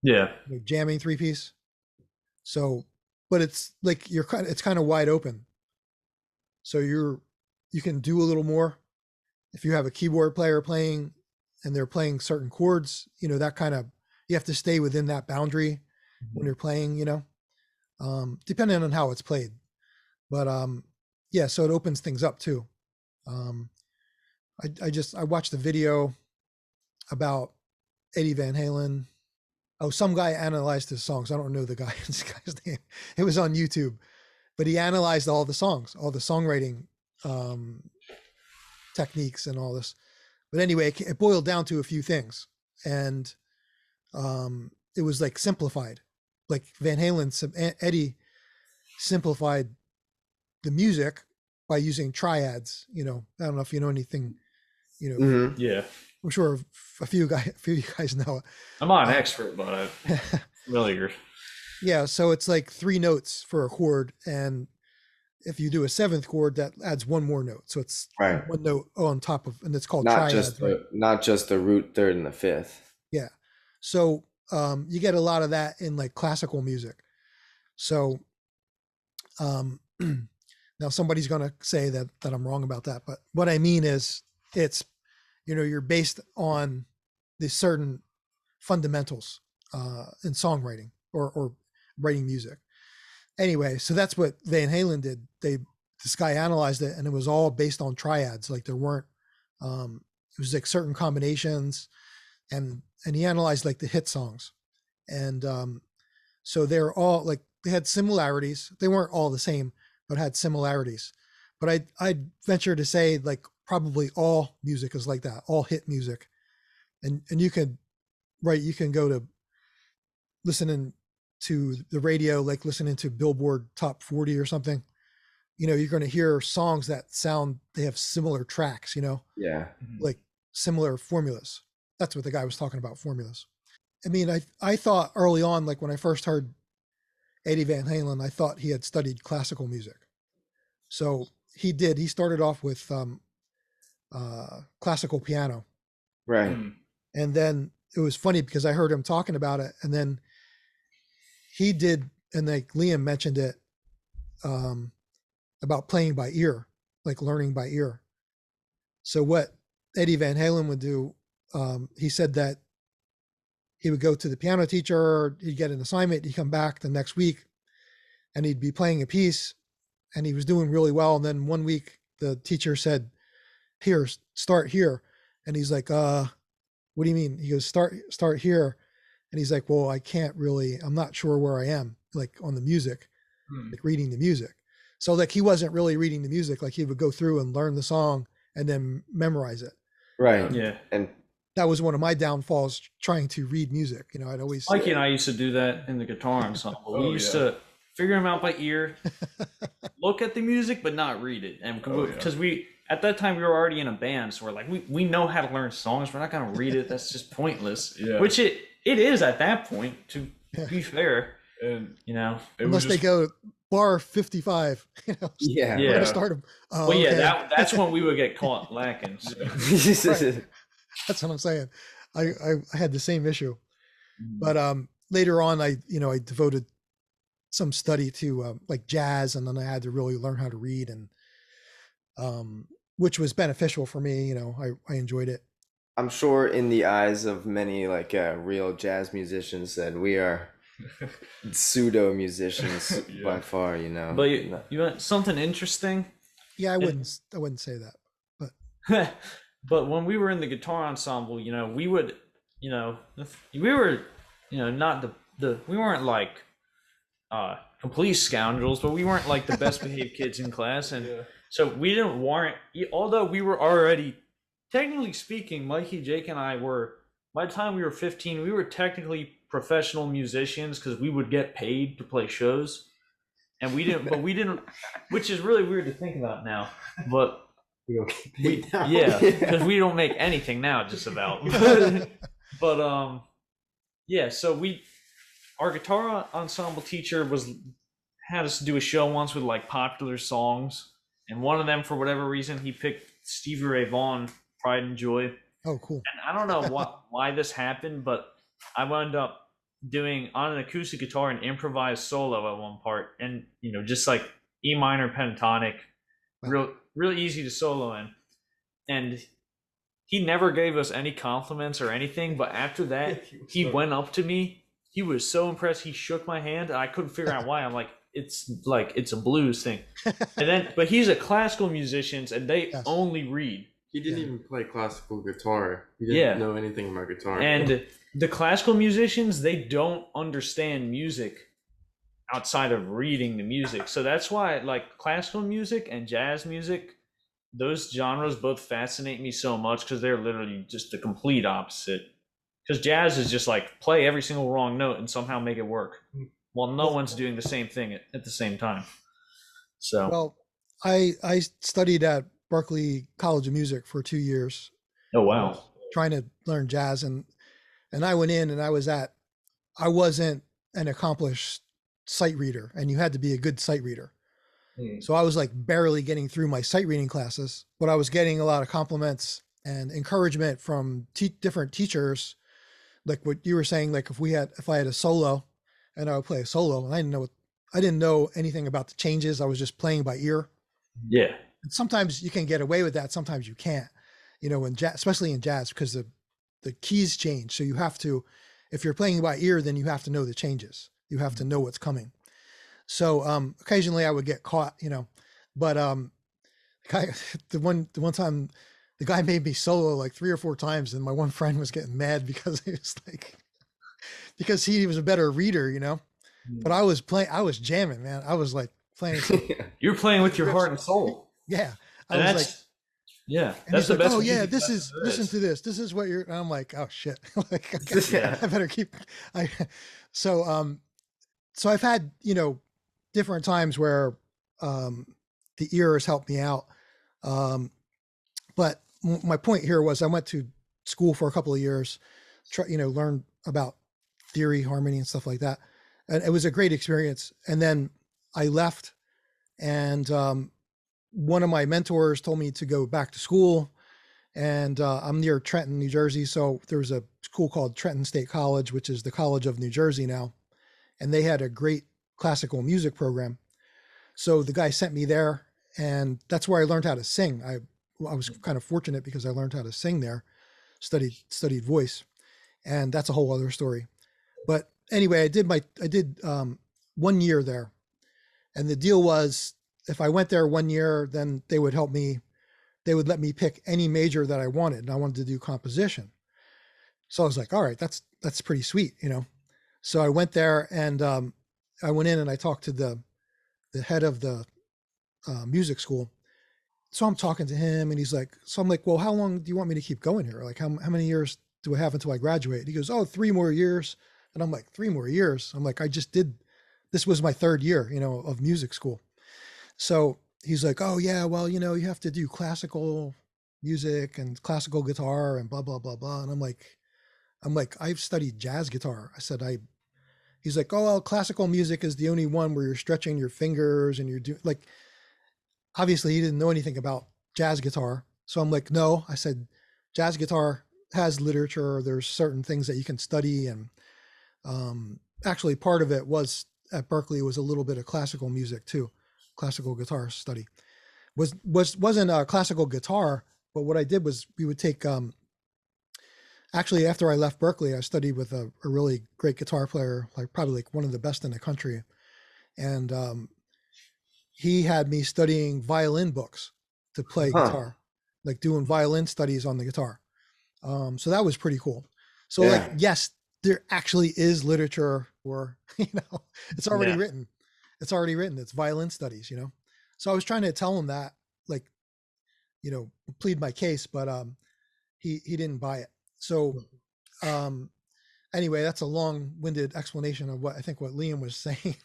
Yeah, you know, jamming three piece. So, but it's like you're kind of it's kind of wide open. So you're you can do a little more if you have a keyboard player playing and they're playing certain chords, you know, that kind of you have to stay within that boundary when you're playing, you know. Um depending on how it's played. But um yeah, so it opens things up too. Um I I just I watched the video about Eddie Van Halen. Oh, some guy analyzed his songs. I don't know the guy this guy's name. It was on YouTube, but he analyzed all the songs, all the songwriting um, techniques, and all this. But anyway, it, it boiled down to a few things, and um, it was like simplified. Like Van Halen, sim- Eddie simplified the music by using triads. You know, I don't know if you know anything. You know, Mhm. yeah. I'm sure a few guys, a few of you guys know it. I'm not an expert, but I'm familiar. Yeah, so it's like three notes for a chord, and if you do a seventh chord, that adds one more note. So it's Right. one note on top of, and it's called Not triads. just right? the not just the root third and the fifth. Yeah, So um, you get a lot of that in like classical music. So, um, now somebody's going to say that that I'm wrong about that, but what I mean is it's you know you're based on the certain fundamentals uh, in songwriting or or writing music. Anyway, so that's what Van Halen did. They this guy analyzed it, and it was all based on triads. Like there weren't um, it was like certain combinations, and and he analyzed like the hit songs, and um, so they're all like they had similarities. They weren't all the same, but had similarities. But I I'd venture to say like probably all music is like that, all hit music, and and you can, right? You can go to listening to the radio, like listening to Billboard Top 40 or something. You know, you're going to hear songs that sound they have similar tracks. You know, Yeah. like similar formulas. That's what the guy was talking about formulas. I mean, I I thought early on, like when I first heard Eddie Van Halen, I thought he had studied classical music. So he did. He started off with um, uh, classical piano, Right. Hmm. and then it was funny because I heard him talking about it, and then he did, and like Liam mentioned it um, about playing by ear, like learning by ear. So what Eddie Van Halen would do, um, he said that he would go to the piano teacher, he'd get an assignment, he'd come back the next week, and he'd be playing a piece, and he was doing really well. And then one week the teacher said, "Here, start here," and he's like, "Uh, what do you mean?" He goes, "Start, start here," and he's like, "Well, I can't really. I'm not sure where I am, like on the music." Hmm. like reading the music. So like he wasn't really reading the music, like he would go through and learn the song and then memorize it. Right. Yeah. And That was one of my downfalls trying to read music. You know, I'd always Mikey and I used to do that in the guitar ensemble. Oh, we used yeah. to figure them out by ear, look at the music, but not read it. And Oh, because yeah. we, at that time, we were already in a band, so we're like, we, we know how to learn songs. We're not going to read it. That's just pointless. Yeah. Which it it is at that point. To be fair, And you know. unless was they go bar 55, you know, yeah. we're Yeah. gonna start them. Oh, Well, yeah, okay. that that's when we would get caught lacking. so. That's what I'm saying. I, I, I had the same issue, Mm. but um, later on, I you know I devoted some study to um, like jazz, and then I had to really learn how to read, and um, which was beneficial for me. You know, I I enjoyed it. I'm sure in the eyes of many like uh, real jazz musicians that we are pseudo musicians Yeah. by far, you know. But you, No. you want something interesting? Yeah, I wouldn't s- I wouldn't say that. But but when we were in the guitar ensemble, you know, we would, you know, we were, you know, not the the we weren't like uh complete scoundrels, but we weren't like the best behaved kids in class, and yeah. So we didn't warrant. Although we were already, technically speaking, Mikey, Jake, and I were. By the time we were fifteen, we were technically professional musicians because we would get paid to play shows, and we didn't. but we didn't, which is really weird to think about now. But we, yeah, because we don't make anything now, just about. but um, yeah. So we, our guitar ensemble teacher was had us do a show once with like popular songs, and one of them, for whatever reason, he picked Stevie Ray Vaughan, "Pride and Joy." Oh, cool. And I don't know what why this happened, but I wound up doing on an acoustic guitar an improvised solo at one part, and you know, just like E minor pentatonic, Wow. real real easy to solo in. And he never gave us any compliments or anything, but after that, he went up to me. He was so impressed. He shook my hand, and I couldn't figure out why. I'm like, it's like it's a blues thing. And then, but he's a classical musician, and they Yes. only read. He didn't Yeah. even play classical guitar. He didn't Yeah. know anything about guitar. And the classical musicians, they don't understand music outside of reading the music. So that's why like classical music and jazz music, those genres both fascinate me so much because they're literally just the complete opposite. Because jazz is just like play every single wrong note and somehow make it work. Hmm. While no one's doing the same thing at, at the same time. So Well, I I studied at Berklee College of Music for two years, oh wow. trying to learn jazz, and and I went in and I was at, I wasn't an accomplished sight reader, and you had to be a good sight reader. Hmm. So I was like barely getting through my sight reading classes, but I was getting a lot of compliments and encouragement from te- different teachers like what you were saying, like if we had, if I had a solo and I would play a solo and I didn't know, what, I didn't know anything about the changes. I was just playing by ear. Yeah. And sometimes you can get away with that. Sometimes you can't, you know, in jazz, especially in jazz, because the, the keys change. So you have to, if you're playing by ear, then you have to know the changes. You have to know what's coming. So um, occasionally I would get caught, you know, but um, the guy, the one, the one time, the guy made me solo like three or four times, and my one friend was getting mad because he was like, because he was a better reader, you know. But I was playing, I was jamming, man. I was like playing, You're playing with your heart and soul. yeah. I And was that's like, yeah. That's the like, best. oh yeah, this there is is. listen to this. This is what you're. And I'm like, oh shit, like okay, Yeah. I better keep. I so um, so I've had you know different times where um the ear has helped me out, um, but m- my point here was I went to school for a couple of years, try you know learn about theory, harmony, and stuff like that, and it was a great experience. And then I left, and um, one of my mentors told me to go back to school and uh, i'm near trenton new jersey. So there's a school called trenton state college which is the college of new jersey now. And they had a great classical music program. So the guy sent me there and that's where i learned how to sing. I i was kind of fortunate because i learned how to sing there studied studied voice. And that's a whole other story but anyway i did my i did um, one year there and the deal was if I went there one year, then they would help me. They would let me pick any major that I wanted, and I wanted to do composition. So I was like, all right, that's that's pretty sweet, you know. So I went there, and um, I went in and I talked to the the head of the uh, music school. So I'm talking to him, and he's like, so I'm like, well, how long do you want me to keep going here? Like, how how many years do I have until I graduate? He goes, oh, three more years. And I'm like, three more years. I'm like, I just did. This was my third year, you know, of music school. So he's like, oh yeah, well, you know, you have to do classical music and classical guitar and blah blah blah blah. And I'm like, I'm like, I've studied jazz guitar. I said, I. He's like, oh well, classical music is the only one where you're stretching your fingers and you're doing like. Obviously, he didn't know anything about jazz guitar, so I'm like, no. I said, jazz guitar has literature. There's certain things that you can study, and um, actually, part of it was at Berklee was a little bit of classical music too classical guitar study was was wasn't a classical guitar but what i did was we would take um actually after i left berklee i studied with a, a really great guitar player like probably like one of the best in the country and um he had me studying violin books to play Huh. guitar like doing violin studies on the guitar um so that was pretty cool so Yeah. like yes there actually is literature or you know it's already Yeah. written it's already written it's violin studies you know so i was trying to tell him that like you know plead my case but um he he didn't buy it so um anyway that's a long-winded explanation of what i think what liam was saying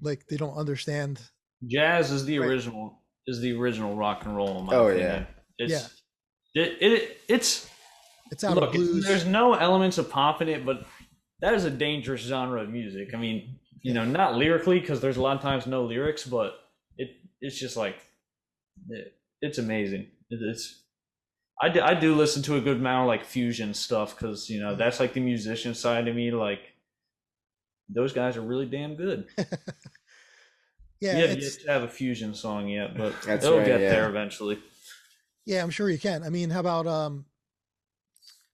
like they don't understand Jazz is the Right. original is the original rock and roll in my Oh, opinion. It's Yeah. it, it it's it's out look, of blues there's no elements of pop in it, but that is a dangerous genre of music. I mean, you know, not lyrically because there's a lot of times no lyrics, but it it's just like it, it's amazing. It, it's I do, I do listen to a good amount of like fusion stuff because you know that's like the musician side of me. Like those guys are really damn good. yeah Yeah, it's, yet to have a fusion song yet, but That's they'll right, get yeah. there eventually. yeah i'm sure you can i mean how about um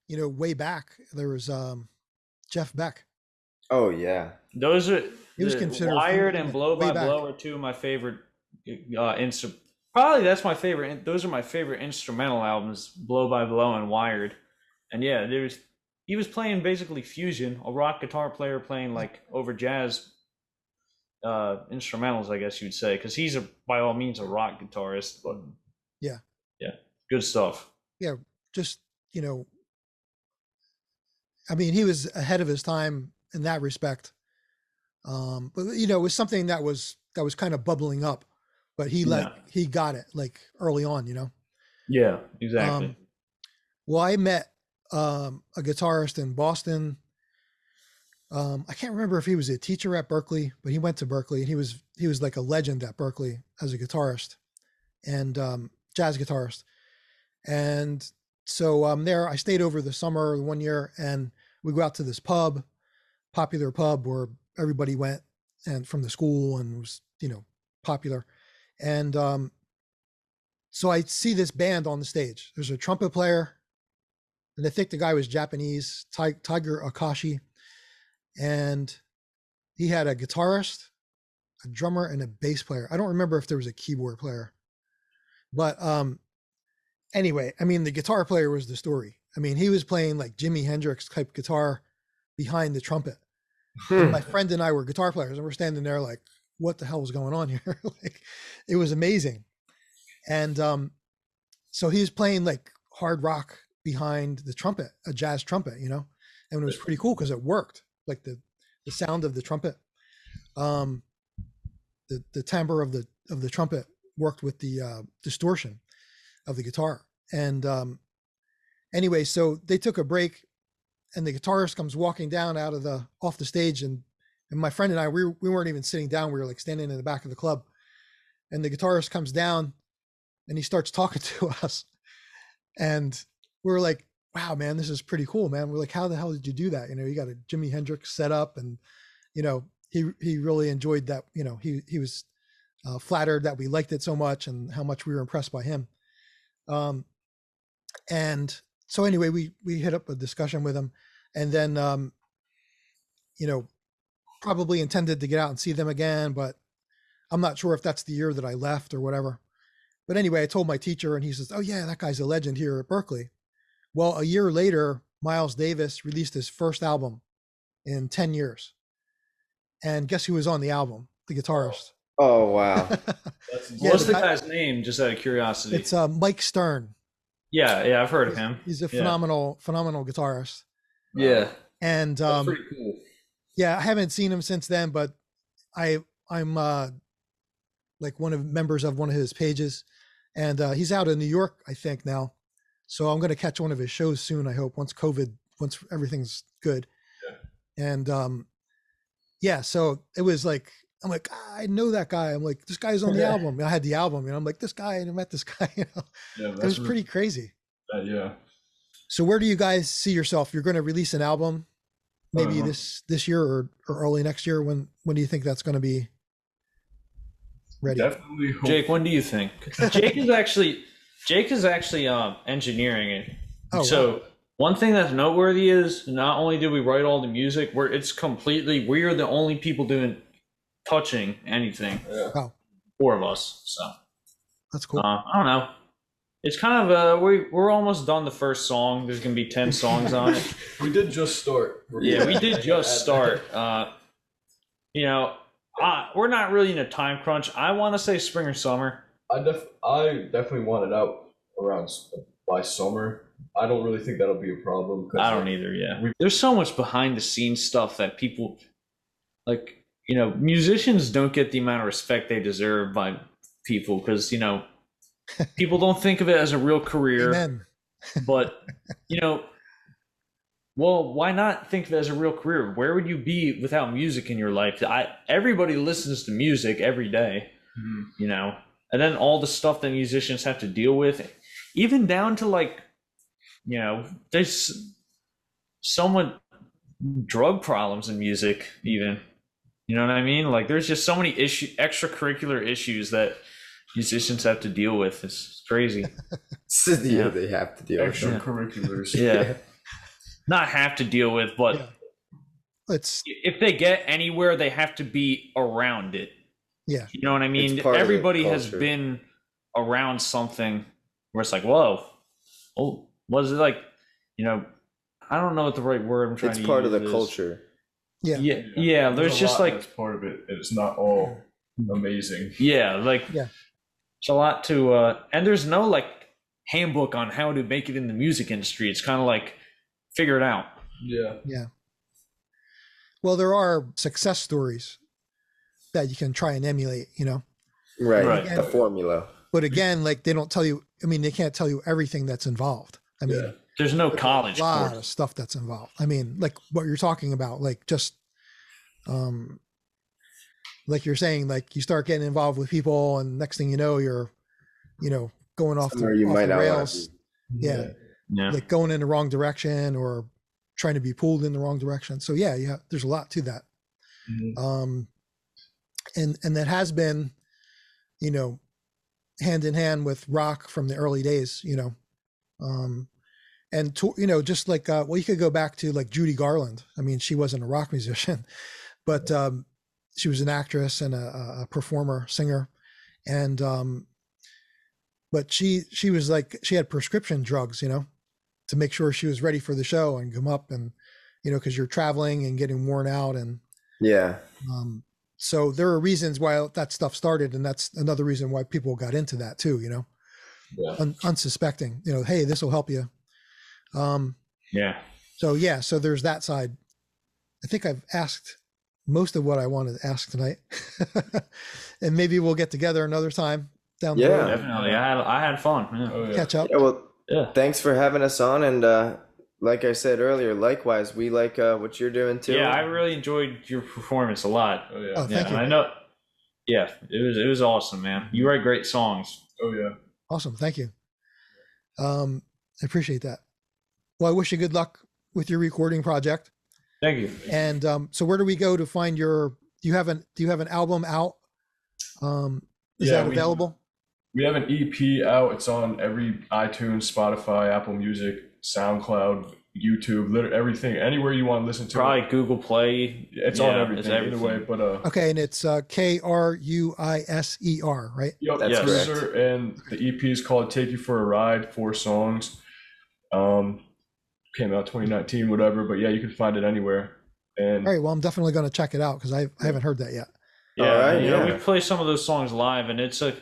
you know way back there was um jeff beck Oh yeah. Those are He was considered Wired and Blow by back. Blow are two of my favorite uh instru- Probably that's my favorite. Those are my favorite instrumental albums, Blow by Blow and Wired. And yeah, there's he was playing basically fusion, a rock guitar player playing like over jazz uh instrumentals, I guess you'd say, because he's a by all means a rock guitarist. But Yeah. yeah, good stuff. Yeah, just you know i mean he was ahead of his time in that respect um but you know it was something that was that was kind of bubbling up but he like Yeah. he got it like early on you know Yeah, exactly. Um, well i met um a guitarist in boston um i can't remember if he was a teacher at berklee but he went to berklee and he was he was like a legend at berklee as a guitarist and um jazz guitarist and so um there i stayed over the summer one year and we go out to this pub, popular pub where everybody went and from the school and was, you know, popular. And um, so I see this band on the stage. There's a trumpet player, and I think the guy was Japanese, Tiger Okoshi, and he had a guitarist, a drummer, and a bass player. I don't remember if there was a keyboard player, but um, anyway, I mean, the guitar player was the story. I mean, he was playing like Jimi Hendrix type guitar behind the trumpet. And my friend and I were guitar players, and we're standing there like, what the hell was going on here? like, it was amazing. And um, so he was playing like hard rock behind the trumpet, a jazz trumpet, you know, and it was pretty cool because it worked. Like the the sound of the trumpet, um, the the timbre of the of the trumpet worked with the uh, distortion of the guitar. And um, anyway, so they took a break, and the guitarist comes walking down out of the off the stage, and and my friend and I we we weren't even sitting down; we were like standing in the back of the club, and the guitarist comes down, and he starts talking to us, and we were like, "Wow, man, this is pretty cool, man." We're like, "How the hell did you do that?" You know, you got a Jimi Hendrix setup, and you know, he he really enjoyed that. You know, he he was uh, flattered that we liked it so much and how much we were impressed by him. Um, and so anyway, we we hit up a discussion with him, and then um, you know, probably intended to get out and see them again, but I'm not sure if that's the year that I left or whatever. But anyway, I told my teacher, and he says, "Oh yeah, that guy's a legend here at Berklee." Well, a year later, Miles Davis released his first album in ten years, and guess who was on the album? The guitarist. Oh wow. Yeah, What's the the guy- guy's name? Just out of curiosity. It's uh, Mike Stern. yeah, yeah, I've heard of him. He's a Yeah. phenomenal, phenomenal guitarist. Yeah, And that's um, pretty cool. yeah, I haven't seen him since then, but I I'm uh, like one of members of one of his pages, and uh, he's out in New York, I think now. So I'm going to catch one of his shows soon. I hope once COVID, once everything's good. And um, yeah, so it was like I'm like "Ah, I know that guy. I'm like this guy's on the Yeah. album. I had the album, and I'm like this guy, and I met this guy. You know, Yeah, it was pretty crazy. uh, yeah. So where do you guys see yourself? You're going to release an album, maybe Uh-huh. this this year or, or early next year. When when do you think that's going to be ready? Definitely. Hope, Jake, when do you think? Jake is actually Jake is actually um, engineering it. Oh, so wow. one thing that's noteworthy is not only did we write all the music, we're it's completely we are the only people doing touching anything. Yeah. Wow. Four of us. So That's cool. uh, I don't know. It's kind of uh we we're almost done the first song. There's gonna be ten songs on it. We did just start. Yeah, we did just start. Uh, you know, uh, we're not really in a time crunch. I want to say spring or summer. I def I definitely want it out around by summer. I don't really think that'll be a problem. I don't like, either. Yeah, there's so much behind the scenes stuff that people like. You know, musicians don't get the amount of respect they deserve by people because you know people don't think of it as a real career. Amen. But you know, well, why not think of it as a real career? Where would you be without music in your life? I everybody listens to music every day. Mhm. you know and then all the stuff that musicians have to deal with even down to like you know there's somewhat drug problems in music even you know what i mean like there's just so many issue extracurricular issues that musicians have to deal with it's crazy yeah, Yeah. they have to deal with them. Extracurriculars. yeah not have to deal with but Yeah. It's if they get anywhere they have to be around it yeah. You know what I mean? part of the Everybody has been around something where it's like, whoa, oh, was it like, you know, I don't know what the right word I'm trying It's to It's part of the is. culture. Yeah. Yeah, yeah. There's a just like, part of it. It's not all amazing. yeah, like, Yeah. it's a lot to, uh, and there's no like handbook on how to make it in the music industry. It's kind of like figure it out. Yeah. Yeah. Well, there are success stories that you can try and emulate, you know. Right. Right. The formula. But again, like they don't tell you. I mean, they can't tell you everything that's involved. I mean, Yeah. There's no college. a college lot course. of stuff that's involved. I mean, like what you're talking about, like just, um, like you're saying, like you start getting involved with people, and next thing you know, you're, you know, going off the, Somewhere you off might the rails. Yeah. Yeah. like going in the wrong direction or trying to be pulled in the wrong direction. So yeah, yeah, there's a lot to that. Mhm. Um, and and that has been, you know, hand in hand with rock from the early days. You know, um, and to, you know, just like uh, well, you could go back to like Judy Garland. I mean, she wasn't a rock musician, but um, she was an actress and a, a performer, singer, and um, but she she was like she had prescription drugs, you know, to make sure she was ready for the show and come up and you know because you're traveling and getting worn out and Yeah. um, so there are reasons why that stuff started, and that's another reason why people got into that too. You know, Yeah. un- unsuspecting. You know, hey, this will help you. Um, Yeah. so yeah, so there's that side. I think I've asked most of what I wanted to ask tonight, and maybe we'll get together another time down the road. Yeah. Definitely. I had I had fun. Yeah. Oh, yeah. catch up. Yeah. Well, Yeah. thanks for having us on, and uh, like I said earlier, likewise, we like uh, what you're doing too. Yeah, I really enjoyed your performance a lot. Oh, yeah. Oh, Yeah, thank you. and I know. Yeah, it was it was awesome, man. You write great songs. Oh, yeah. Awesome, thank you. Um, I appreciate that. Well, I wish you good luck with your recording project. Thank you. And um, so, where do we go to find your? Do you have an Do you have an album out? Um, is Yeah, that we- available? We have an EP out. It's on every iTunes, Spotify, Apple Music, SoundCloud, YouTube, literally everything. Anywhere you want to listen to Probably it. Google Play. It's yeah, on everything. it's Either way, but uh, Okay, and it's uh, K R U I S E R, right? Yep, That's that's correct. Kruiser, and the EP is called "Take You for a Ride." Four songs. Um, came out 2019, whatever. But yeah, you can find it anywhere. And All right. Well, I'm definitely going to check it out because I I haven't heard that yet. Yeah, Alright, you know, yeah. we play some of those songs live, and it's a.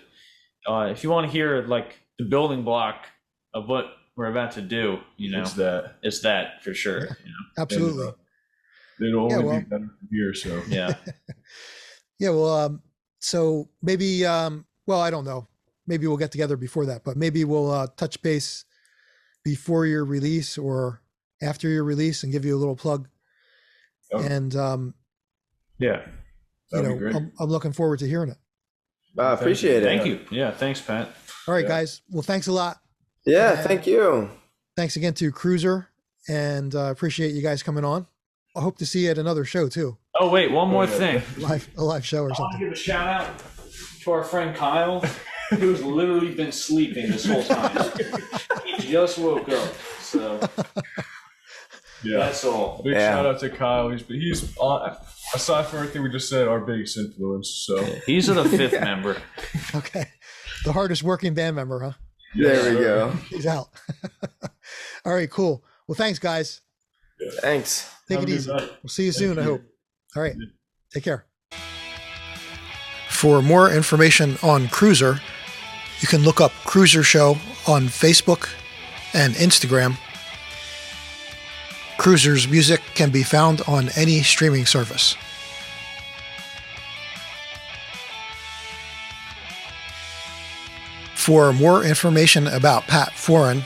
Uh, if you want to hear like the building block of what we're about to do, you know, it's that. it's that for sure. You know? Absolutely. And, uh, it'll Yeah, well- be better from here. So Yeah. Yeah. Well, um, so maybe um, well, I don't know. Maybe we'll get together before that, but maybe we'll uh, touch base before your release or after your release and give you a little plug. Oh. And um, yeah. you that'd know. I'm, I'm looking forward to hearing it. I appreciate it. Thank you. Yeah. Thanks, Pat. All right, Yeah. guys. Well, thanks a lot. Yeah, thank you. Thanks again to Kruiser, and uh, appreciate you guys coming on. I hope to see you at another show too, Oh wait, one more yeah. thing. live a live show or I want to something. give a shout out to our friend Kyle, who's literally been sleeping this whole time. he just woke up. So yeah, that's all. big Yeah. shout out to Kyle. He's he's on, aside from everything we just said, our biggest influence. So He's the fifth member. Okay, the hardest working band member, huh? There we sir. go. He's out. All right, cool. Well, thanks, guys. Thanks. Take Have it easy. night. We'll see you soon. I you. hope. All right, take care. For more information on Kruiser, you can look up Kruiser Show on Facebook and Instagram. Kruiser's music can be found on any streaming service. For more information about Pat Foran,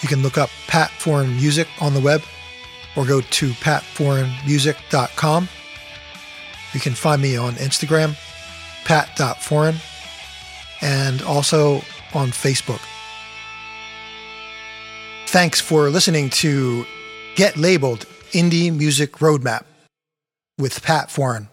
you can look up Pat Foran Music on the web or go to patforanmusic.com. You can find me on Instagram, pat.foran, and also on Facebook. Thanks for listening to Get Labeled Indie Music Roadmap with Pat Foran.